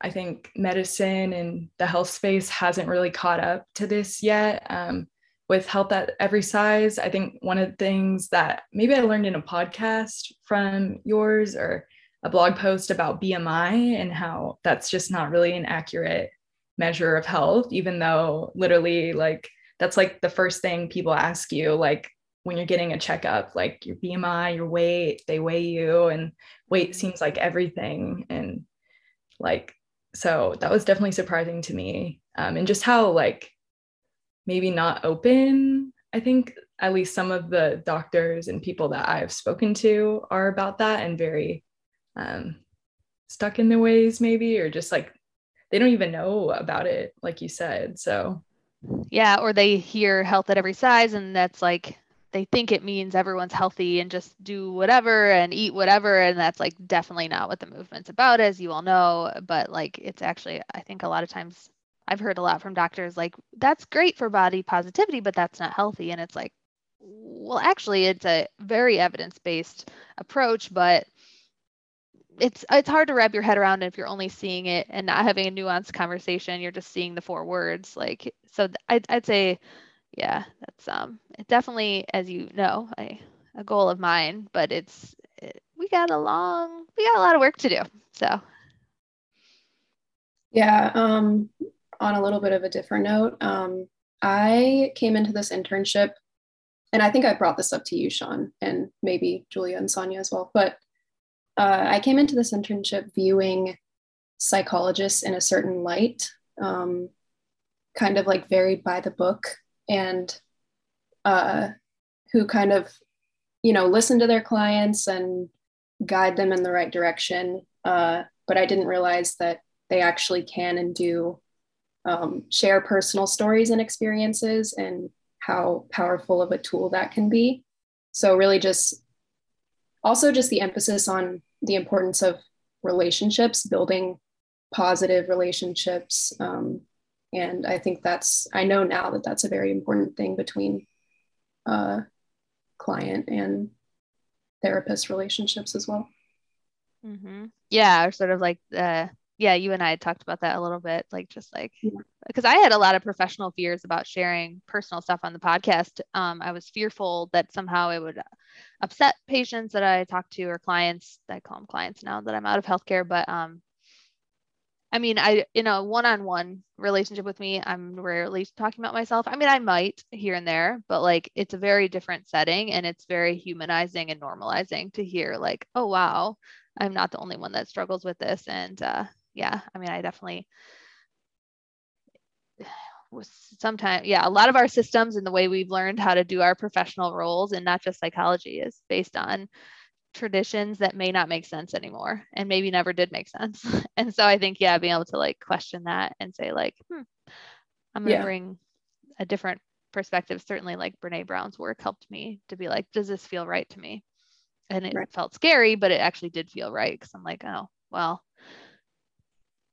I think medicine and the health space hasn't really caught up to this yet. Um, with health at every size, I think one of the things that maybe I learned in a podcast from yours or a blog post about BMI and how that's just not really an accurate measure of health, even though literally like that's like the first thing people ask you like when you're getting a checkup like your bmi your weight they weigh you and weight seems like everything. And like so that was definitely surprising to me. Um, and just how like maybe not open i think at least some of the doctors and people that i've spoken to are about that and very um, stuck in their ways maybe or just like they don't even know about it like you said so. Yeah, or they hear health at every size and that's like they think it means everyone's healthy and just do whatever and eat whatever and that's like definitely not what the movement's about as you all know, but like it's actually I think a lot of times I've heard a lot from doctors like that's great for body positivity but that's not healthy and it's like well actually it's a very evidence-based approach but it's it's hard to wrap your head around if you're only seeing it and not having a nuanced conversation you're just seeing the four words like so I'd, I'd say yeah that's um it definitely as you know a, a goal of mine but it's it, we got a long we got a lot of work to do so. Yeah um on a little bit of a different note um i came into this internship and i think i brought this up to you sean and maybe julia and sonia as well but uh, I came into this internship viewing psychologists in a certain light, um, kind of like very by the book, and uh, who kind of, you know, listen to their clients and guide them in the right direction. Uh, but I didn't realize that they actually can and do um, share personal stories and experiences and how powerful of a tool that can be. So, really, just also just the emphasis on the importance of relationships building positive relationships um, and i think that's i know now that that's a very important thing between uh, client and therapist relationships as well mm-hmm. yeah or sort of like the yeah you and i talked about that a little bit like just like because yeah. i had a lot of professional fears about sharing personal stuff on the podcast um, i was fearful that somehow it would upset patients that I talked to or clients. I call them clients now that I'm out of healthcare, but um, I mean, I in a one-on-one relationship with me, I'm rarely talking about myself. I mean, I might here and there, but like it's a very different setting and it's very humanizing and normalizing to hear like, oh wow, I'm not the only one that struggles with this. And uh, yeah, I mean, I definitely sometimes yeah a lot of our systems and the way we've learned how to do our professional roles and not just psychology is based on traditions that may not make sense anymore and maybe never did make sense and so i think yeah being able to like question that and say like hmm, i'm gonna yeah. bring a different perspective, certainly like Brene Brown's work helped me to be like, does this feel right to me? And it right. felt scary, but it actually did feel right because I'm like, oh, well,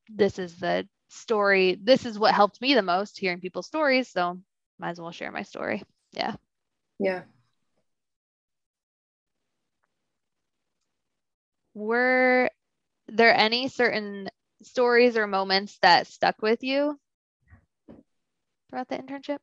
this is the story. This is what helped me the most hearing people's stories. So might as well share my story. Yeah. Yeah. Were there any certain stories or moments that stuck with you throughout the internship?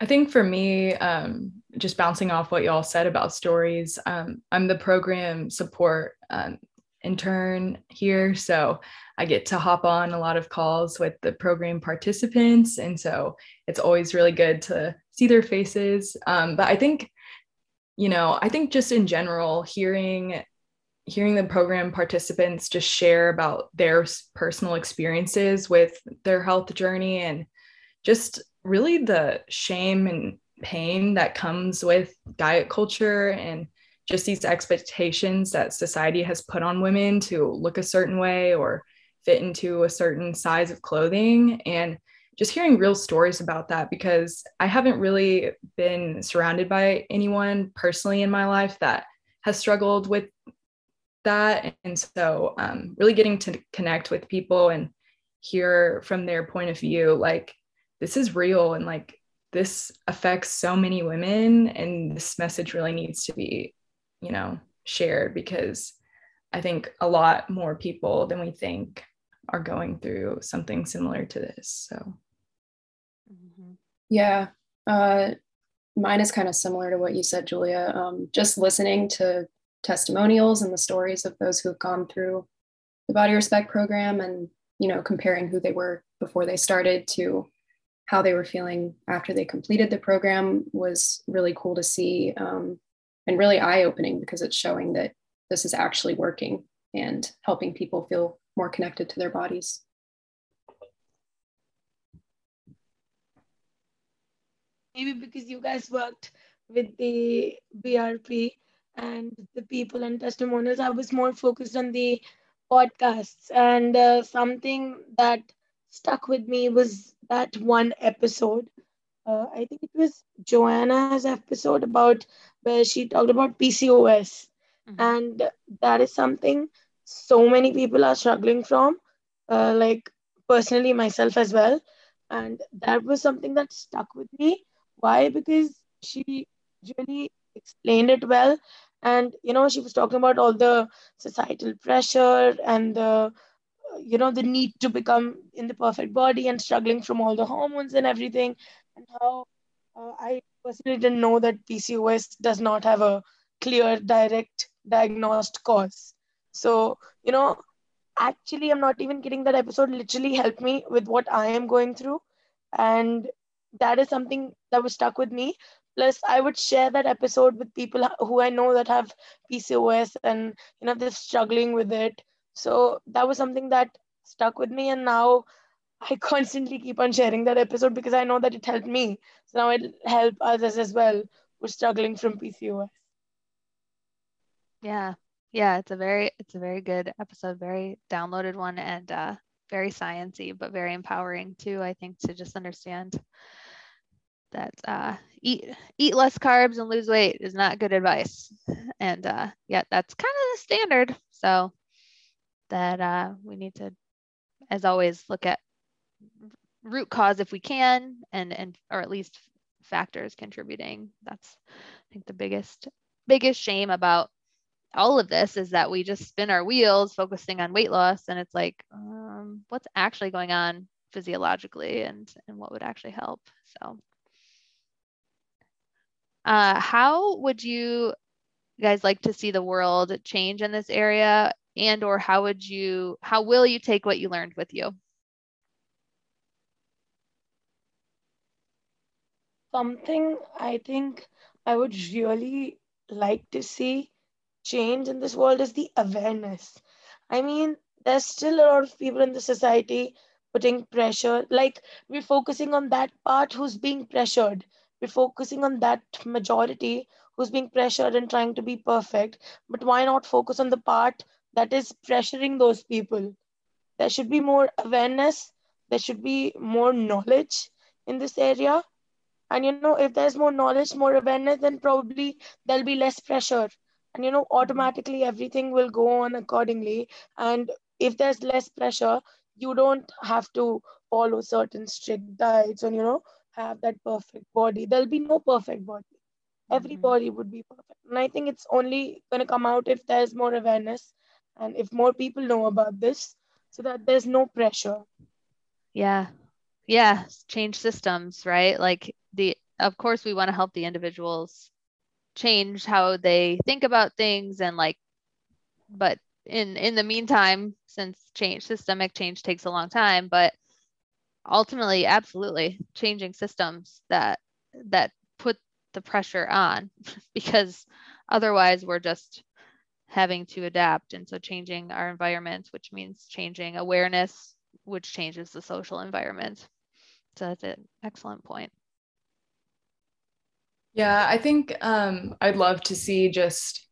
I think for me, um, just bouncing off what y'all said about stories, um, I'm the program support um, intern here. So I get to hop on a lot of calls with the program participants. And so it's always really good to see their faces. Um, but I think, you know, I think just in general, hearing hearing the program participants just share about their personal experiences with their health journey and just really the shame and pain that comes with diet culture and just these expectations that society has put on women to look a certain way or fit into a certain size of clothing. And just hearing real stories about that because I haven't really been surrounded by anyone personally in my life that has struggled with that. And so, um, really getting to connect with people and hear from their point of view like, this is real and like, this affects so many women, and this message really needs to be, you know, shared because I think a lot more people than we think are going through something similar to this. So. Yeah, uh, mine is kind of similar to what you said, Julia. Um, just listening to testimonials and the stories of those who have gone through the Body Respect program, and you know, comparing who they were before they started to how they were feeling after they completed the program was really cool to see um, and really eye opening because it's showing that this is actually working and helping people feel more connected to their bodies. Maybe because you guys worked with the BRP and the people and testimonials, I was more focused on the podcasts. And uh, something that stuck with me was that one episode. Uh, I think it was Joanna's episode about where she talked about PCOS. Mm-hmm. And that is something so many people are struggling from, uh, like personally myself as well. And that was something that stuck with me. Why? Because she really explained it well. And, you know, she was talking about all the societal pressure and the, you know, the need to become in the perfect body and struggling from all the hormones and everything. And how uh, I personally didn't know that PCOS does not have a clear, direct diagnosed cause. So, you know, actually, I'm not even kidding. That episode literally helped me with what I am going through. And that is something that was stuck with me. Plus, I would share that episode with people who I know that have PCOS and, you know, they're struggling with it. So that was something that stuck with me. And now I constantly keep on sharing that episode because I know that it helped me. So now it'll help others as well who are struggling from PCOS. Yeah, yeah, it's a very it's a very good episode, very downloaded one, and uh, very sciency, but very empowering too. I think to just understand that uh, eat eat less carbs and lose weight is not good advice, and uh, yeah, that's kind of the standard. So that uh, we need to, as always, look at root cause if we can, and and or at least factors contributing. That's I think the biggest biggest shame about all of this is that we just spin our wheels focusing on weight loss and it's like um, what's actually going on physiologically and and what would actually help so uh, how would you guys like to see the world change in this area and or how would you how will you take what you learned with you something i think i would really like to see change in this world is the awareness. I mean, there's still a lot of people in the society putting pressure. Like we're focusing on that part who's being pressured. We're focusing on that majority who's being pressured and trying to be perfect. But why not focus on the part that is pressuring those people? There should be more awareness. There should be more knowledge. in this area and you know if there's more knowledge more awareness then probably there'll be less pressure and you know mm-hmm. automatically everything will go on accordingly and if there's less pressure you don't have to follow certain strict diets and you know have that perfect body there'll be no perfect body every Mhm. body would be perfect and i think it's only going to come out if there's more awareness and if more people know about this so that there's no pressure Yeah. Yeah. Change systems, right? Like the, of course, we want to help the individuals change how they think about things and like, but in in the meantime, since change, systemic change takes a long time, but ultimately, absolutely changing systems that that put the pressure on because otherwise we're just having to adapt. And so changing our environment which means changing awareness which changes the social environment. So that's an excellent point. Yeah, I think um, I'd love to see just,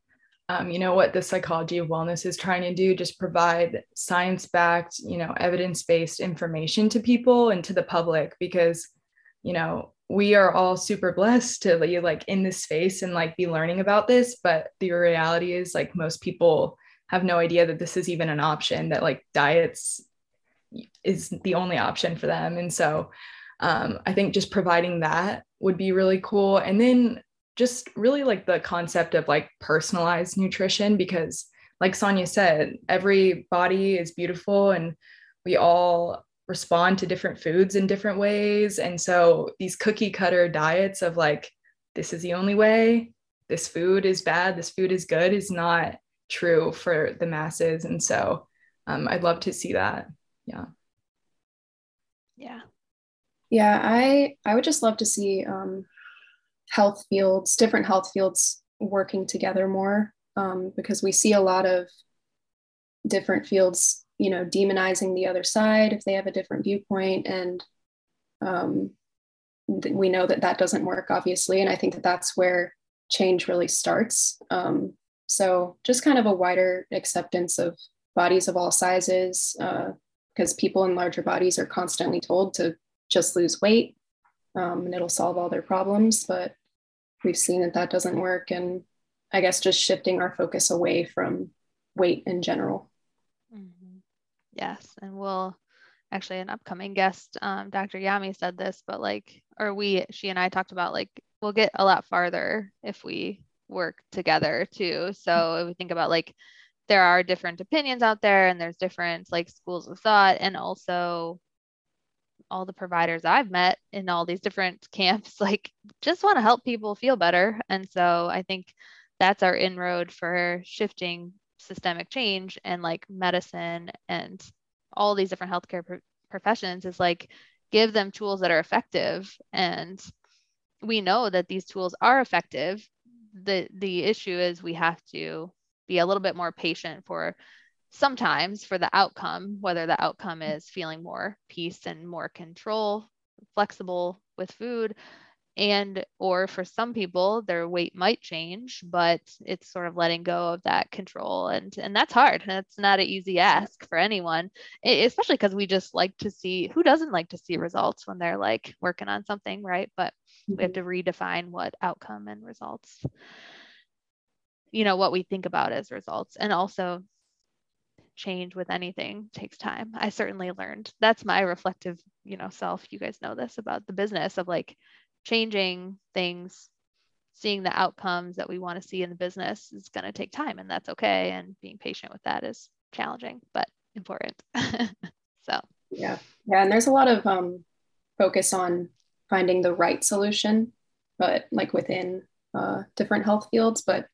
um, you know, what the psychology of wellness is trying to do, just provide science backed, you know, evidence based information to people and to the public because, you know, we are all super blessed to be like in this space and like be learning about this. But the reality is, like, most people have no idea that this is even an option, that like diets is the only option for them. And so, um, I think just providing that would be really cool. And then just really like the concept of like personalized nutrition, because like Sonia said, every body is beautiful and we all respond to different foods in different ways. And so these cookie cutter diets of like, this is the only way, this food is bad, this food is good is not true for the masses. And so um, I'd love to see that. Yeah. yeah Yeah, I I would just love to see um, health fields, different health fields working together more um, because we see a lot of different fields, you know, demonizing the other side if they have a different viewpoint, and um, th- we know that that doesn't work, obviously, and I think that that's where change really starts. Um, so just kind of a wider acceptance of bodies of all sizes, because people in larger bodies are constantly told to just lose weight um, and it'll solve all their problems. But we've seen that that doesn't work. And I guess just shifting our focus away from weight in general. Mhm. Yes, and we'll actually an upcoming guest, um, Dr. Yami said this, but like, or we, she and I talked about like we'll get a lot farther if we work together too. So if we think about like there are different opinions out there and there's different like schools of thought and also all the providers I've met in all these different camps like just want to help people feel better. And so I think that's our inroad for shifting systemic change and like medicine and all these different healthcare pro- professions is like give them tools that are effective and we know that these tools are effective the the issue is we have to be a little bit more patient for sometimes for the outcome whether the outcome is feeling more peace and more control flexible with food and or for some people their weight might change but it's sort of letting go of that control. And and that's hard. That's not an easy ask for anyone e- especially because we just like to see who doesn't like to see results when they're like working on something right? But we have mm-hmm. to redefine what outcome and results you know what we think about as results. And also change with anything takes time i certainly learned that's my reflective you know self you guys know this about the business of like changing things seeing the outcomes that we want to see in the business is going to take time and that's okay and being patient with that is challenging but important so Yeah. Yeah. And there's a lot of um, focus on finding the right solution, but like within uh, different health fields. But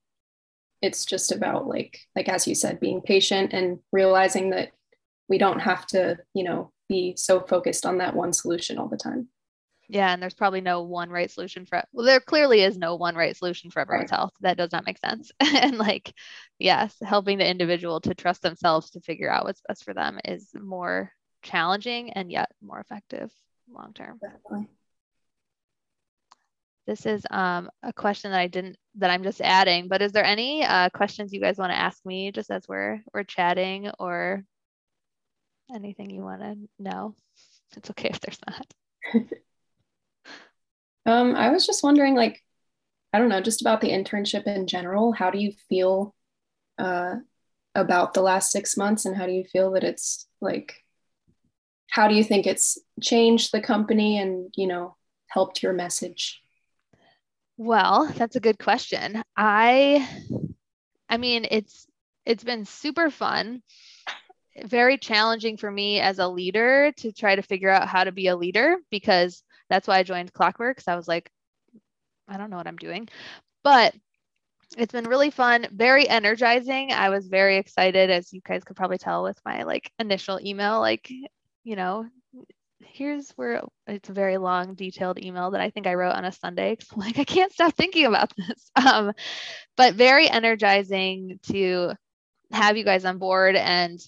it's just about like, like as you said, being patient and realizing that we don't have to, you know, be so focused on that one solution all the time. yeah and there's probably no one right solution for well there clearly is no one right solution for everyone's Right. health that does not make sense and like yes helping the individual to trust themselves to figure out what's best for them is more challenging and yet more effective long term Definitely. This is um, a question that I didn't that I'm just adding. But is there any uh, questions you guys want to ask me just as we're we're chatting, or anything you want to know? It's okay if there's not. Um, I was just wondering, like, I don't know, just about the internship in general. How do you feel uh, about the last six months, and how do you feel that it's like? How do you think it's changed the company and you know helped your message? Well, that's a good question. I I mean, it's it's been super fun. Very challenging for me as a leader to try to figure out how to be a leader because that's why I joined Clockworks. I was like, I don't know what I'm doing. But it's been really fun, very energizing. I was very excited, as you guys could probably tell with my like initial email, like, you know, here's where it's a very long, detailed email that I think I wrote on a Sunday. Cause I'm like, I can't stop thinking about this. Um, but very energizing to have you guys on board and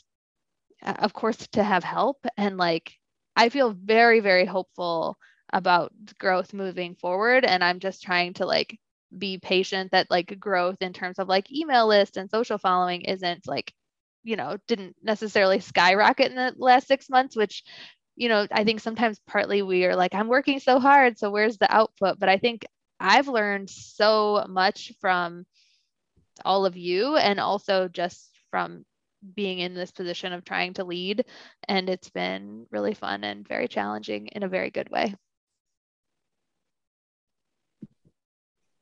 uh, of course to have help and like I feel very, very hopeful about growth moving forward. And I'm just trying to like be patient that like growth in terms of like email list and social following isn't like, you know, didn't necessarily skyrocket in the last six months, which, you know, I think sometimes partly we are like, I'm working so hard. So where's the output? But I think I've learned so much from all of you and also just from being in this position of trying to lead. And it's been really fun and very challenging in a very good way.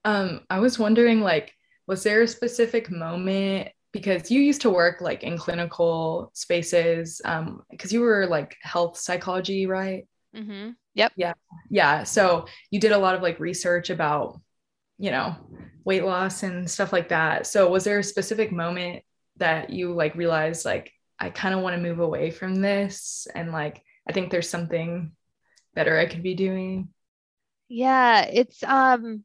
Um, I was wondering, like, was there a specific moment because you used to work like in clinical spaces um because you were like health psychology right? Mm-hmm. yep. Yeah. Yeah. So you did a lot of like research about you know weight loss and stuff like that. So was there a specific moment that you like realized like i kind of want to move away from this and like i think there's something better i could be doing? Yeah it's um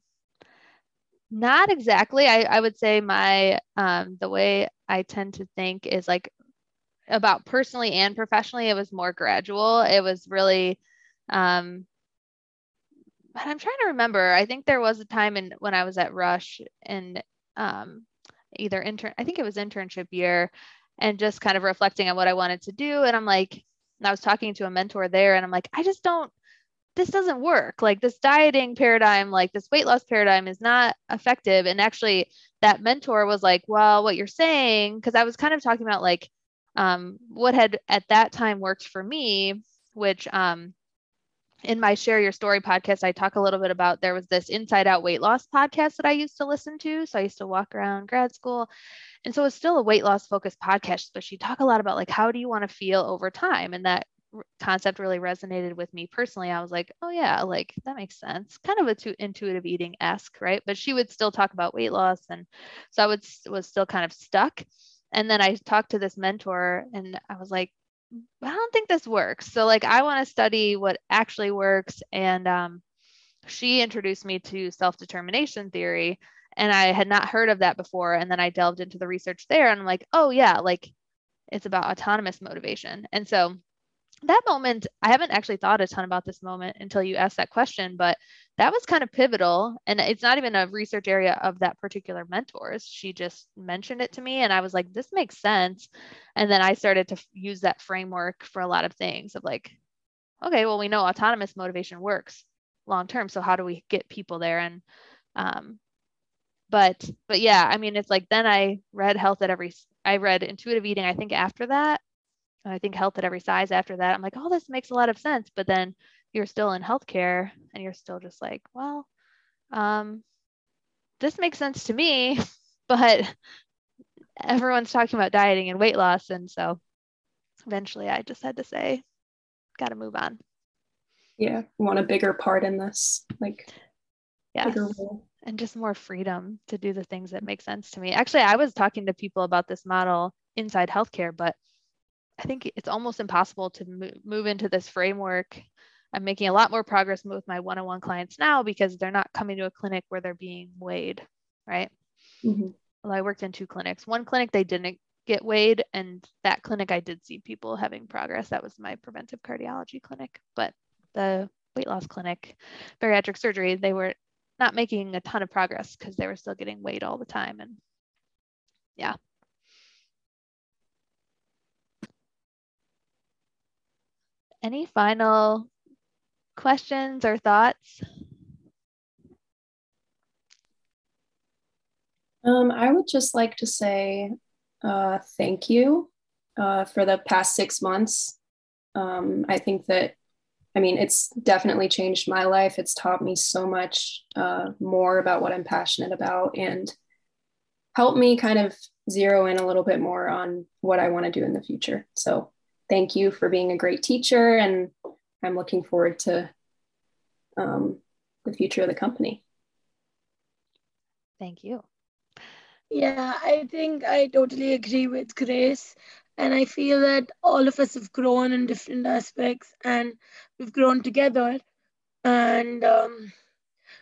not exactly. I, I would say my um, the way I tend to think is like about personally and professionally, it was more gradual. It was really um but I'm trying to remember. I think there was a time in when I was at Rush and um either intern I think it was internship year and just kind of reflecting on what I wanted to do. And I'm like, and I was talking to a mentor there and I'm like, I just don't this doesn't work. Like this dieting paradigm, like this weight loss paradigm is not effective. And actually, that mentor was like, well, what you're saying, because I was kind of talking about like um, what had at that time worked for me, which um, in my Share Your Story podcast, I talk a little bit about there was this Inside Out weight loss podcast that I used to listen to. So I used to walk around grad school. And so it's still a weight loss focused podcast, but she talked a lot about like, how do you want to feel over time? And that concept really resonated with me personally. I was like, oh yeah, like that makes sense. Kind of a to intuitive eating esque, right? But she would still talk about weight loss, and so I would was still kind of stuck. And then I talked to this mentor, and I was like, I don't think this works. So like I want to study what actually works. And um, she introduced me to self determination theory, and I had not heard of that before. And then I delved into the research there, and I'm like, oh yeah, like it's about autonomous motivation. And so that moment, I haven't actually thought a ton about this moment until you asked that question, but that was kind of pivotal. And it's not even a research area of that particular mentor's. She just mentioned it to me, and I was like, this makes sense. And then I started to use that framework for a lot of things of like, okay, well, we know autonomous motivation works long term. So how do we get people there? And, um, but, but yeah, I mean, it's like then I read health at every, I read intuitive eating, I think after that I think health at every size after that. I'm like, oh, this makes a lot of sense. But then you're still in healthcare and you're still just like, well, um, this makes sense to me, but everyone's talking about dieting and weight loss. And so eventually I just had to say, got to move on. Yeah. Want a bigger part in this, like, yeah. And just more freedom to do the things that make sense to me. Actually, I was talking to people about this model inside healthcare, but I think it's almost impossible to move into this framework. I'm making a lot more progress with my one on one clients now because they're not coming to a clinic where they're being weighed, right? Mm-hmm. Well, I worked in two clinics. One clinic, they didn't get weighed, and that clinic, I did see people having progress. That was my preventive cardiology clinic. But the weight loss clinic, bariatric surgery, they were not making a ton of progress because they were still getting weighed all the time. And yeah, Any final questions or thoughts? Um, I would just like to say uh, thank you uh, for the past six months. Um, I think that, I mean, it's definitely changed my life. It's taught me so much uh, more about what I'm passionate about and helped me kind of zero in a little bit more on what I want to do in the future. So thank you for being a great teacher. And I'm looking forward to um, the future of the company. Thank you. Yeah, I think I totally agree with Grace. And I feel that all of us have grown in different aspects and we've grown together. And um,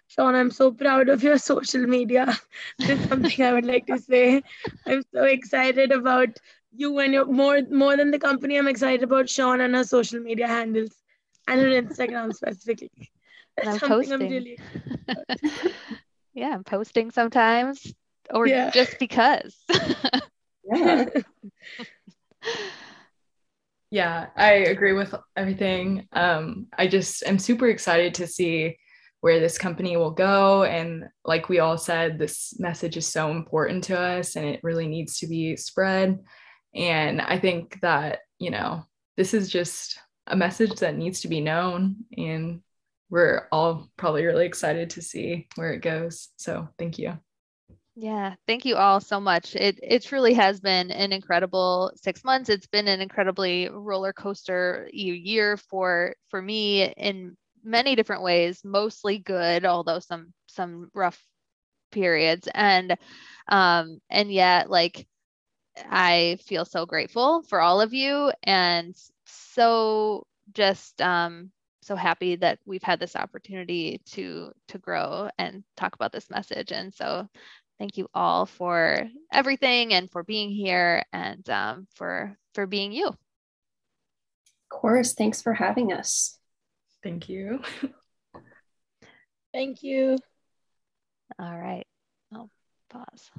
Shawn, I'm so proud of your social media. That's something I would like to say. I'm so excited about you and your more more than the company. I'm excited about Shawn and her social media handles and her Instagram specifically. That's I'm posting. I'm really yeah, I'm posting sometimes or yeah. just because. yeah. yeah, I agree with everything. Um, I just am super excited to see where this company will go. And like we all said, this message is so important to us and it really needs to be spread. And I think that, you know, this is just a message that needs to be known. And we're all probably really excited to see where it goes. So thank you. Yeah, thank you all so much. It it truly has been an incredible six months. It's been an incredibly roller coaster year for for me in many different ways, mostly good, although some some rough periods. And um and yet like I feel so grateful for all of you and so just um so happy that we've had this opportunity to to grow and talk about this message. And so thank you all for everything and for being here and um, for for being you. Of course. Thanks for having us. Thank you. Thank you. All right. I'll pause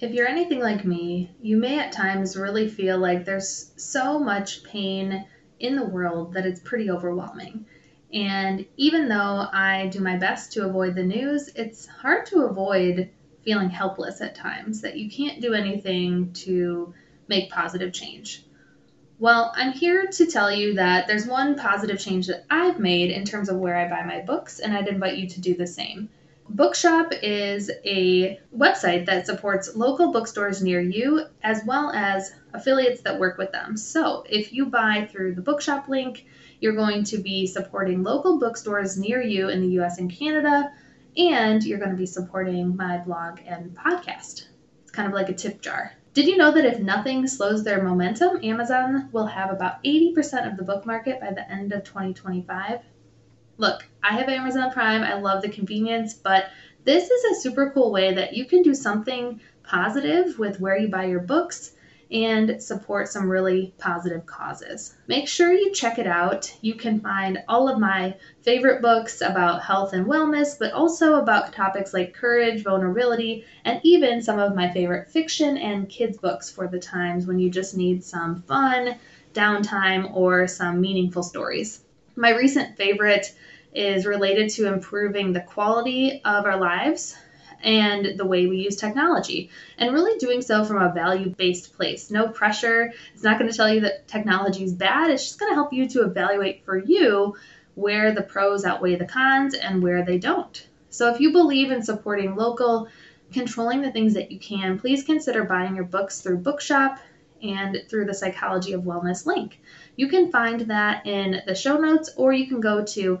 if you're anything like me you may at times really feel like there's so much pain in the world that it's pretty overwhelming and even though I do my best to avoid the news, it's hard to avoid feeling helpless at times, that you can't do anything to make positive change. Well, I'm here to tell you that there's one positive change that I've made in terms of where I buy my books, and I'd invite you to do the same. Bookshop is a website that supports local bookstores near you as well as affiliates that work with them. So, if you buy through the Bookshop link, you're going to be supporting local bookstores near you in the US and Canada and you're going to be supporting my blog and podcast. It's kind of like a tip jar. Did you know that if nothing slows their momentum, Amazon will have about 80% of the book market by the end of 2025? Look, I have Amazon Prime. I love the convenience, but this is a super cool way that you can do something positive with where you buy your books and support some really positive causes. Make sure you check it out. You can find all of my favorite books about health and wellness, but also about topics like courage, vulnerability, and even some of my favorite fiction and kids' books for the times when you just need some fun, downtime, or some meaningful stories. My recent favorite is related to improving the quality of our lives and the way we use technology, and really doing so from a value based place. No pressure. It's not going to tell you that technology is bad, it's just going to help you to evaluate for you where the pros outweigh the cons and where they don't. So if you believe in supporting local, controlling the things that you can, please consider buying your books through Bookshop and through the Psychology of Wellness link. You can find that in the show notes, or you can go to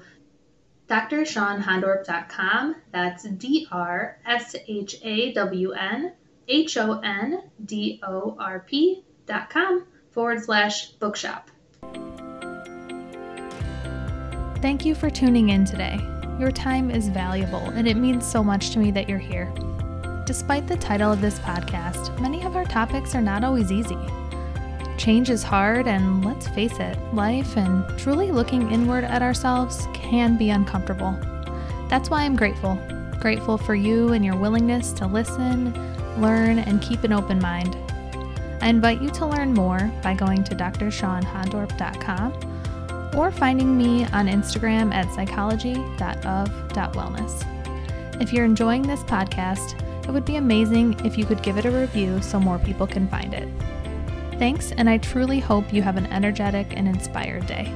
drshawnhondorp.com. That's D R S H A W N H O N D O R P.com forward slash bookshop. Thank you for tuning in today. Your time is valuable, and it means so much to me that you're here. Despite the title of this podcast, many of our topics are not always easy. Change is hard, and let's face it, life and truly looking inward at ourselves can be uncomfortable. That's why I'm grateful. Grateful for you and your willingness to listen, learn, and keep an open mind. I invite you to learn more by going to drshawnhondorp.com or finding me on Instagram at psychology.of.wellness. If you're enjoying this podcast, it would be amazing if you could give it a review so more people can find it. Thanks, and I truly hope you have an energetic and inspired day.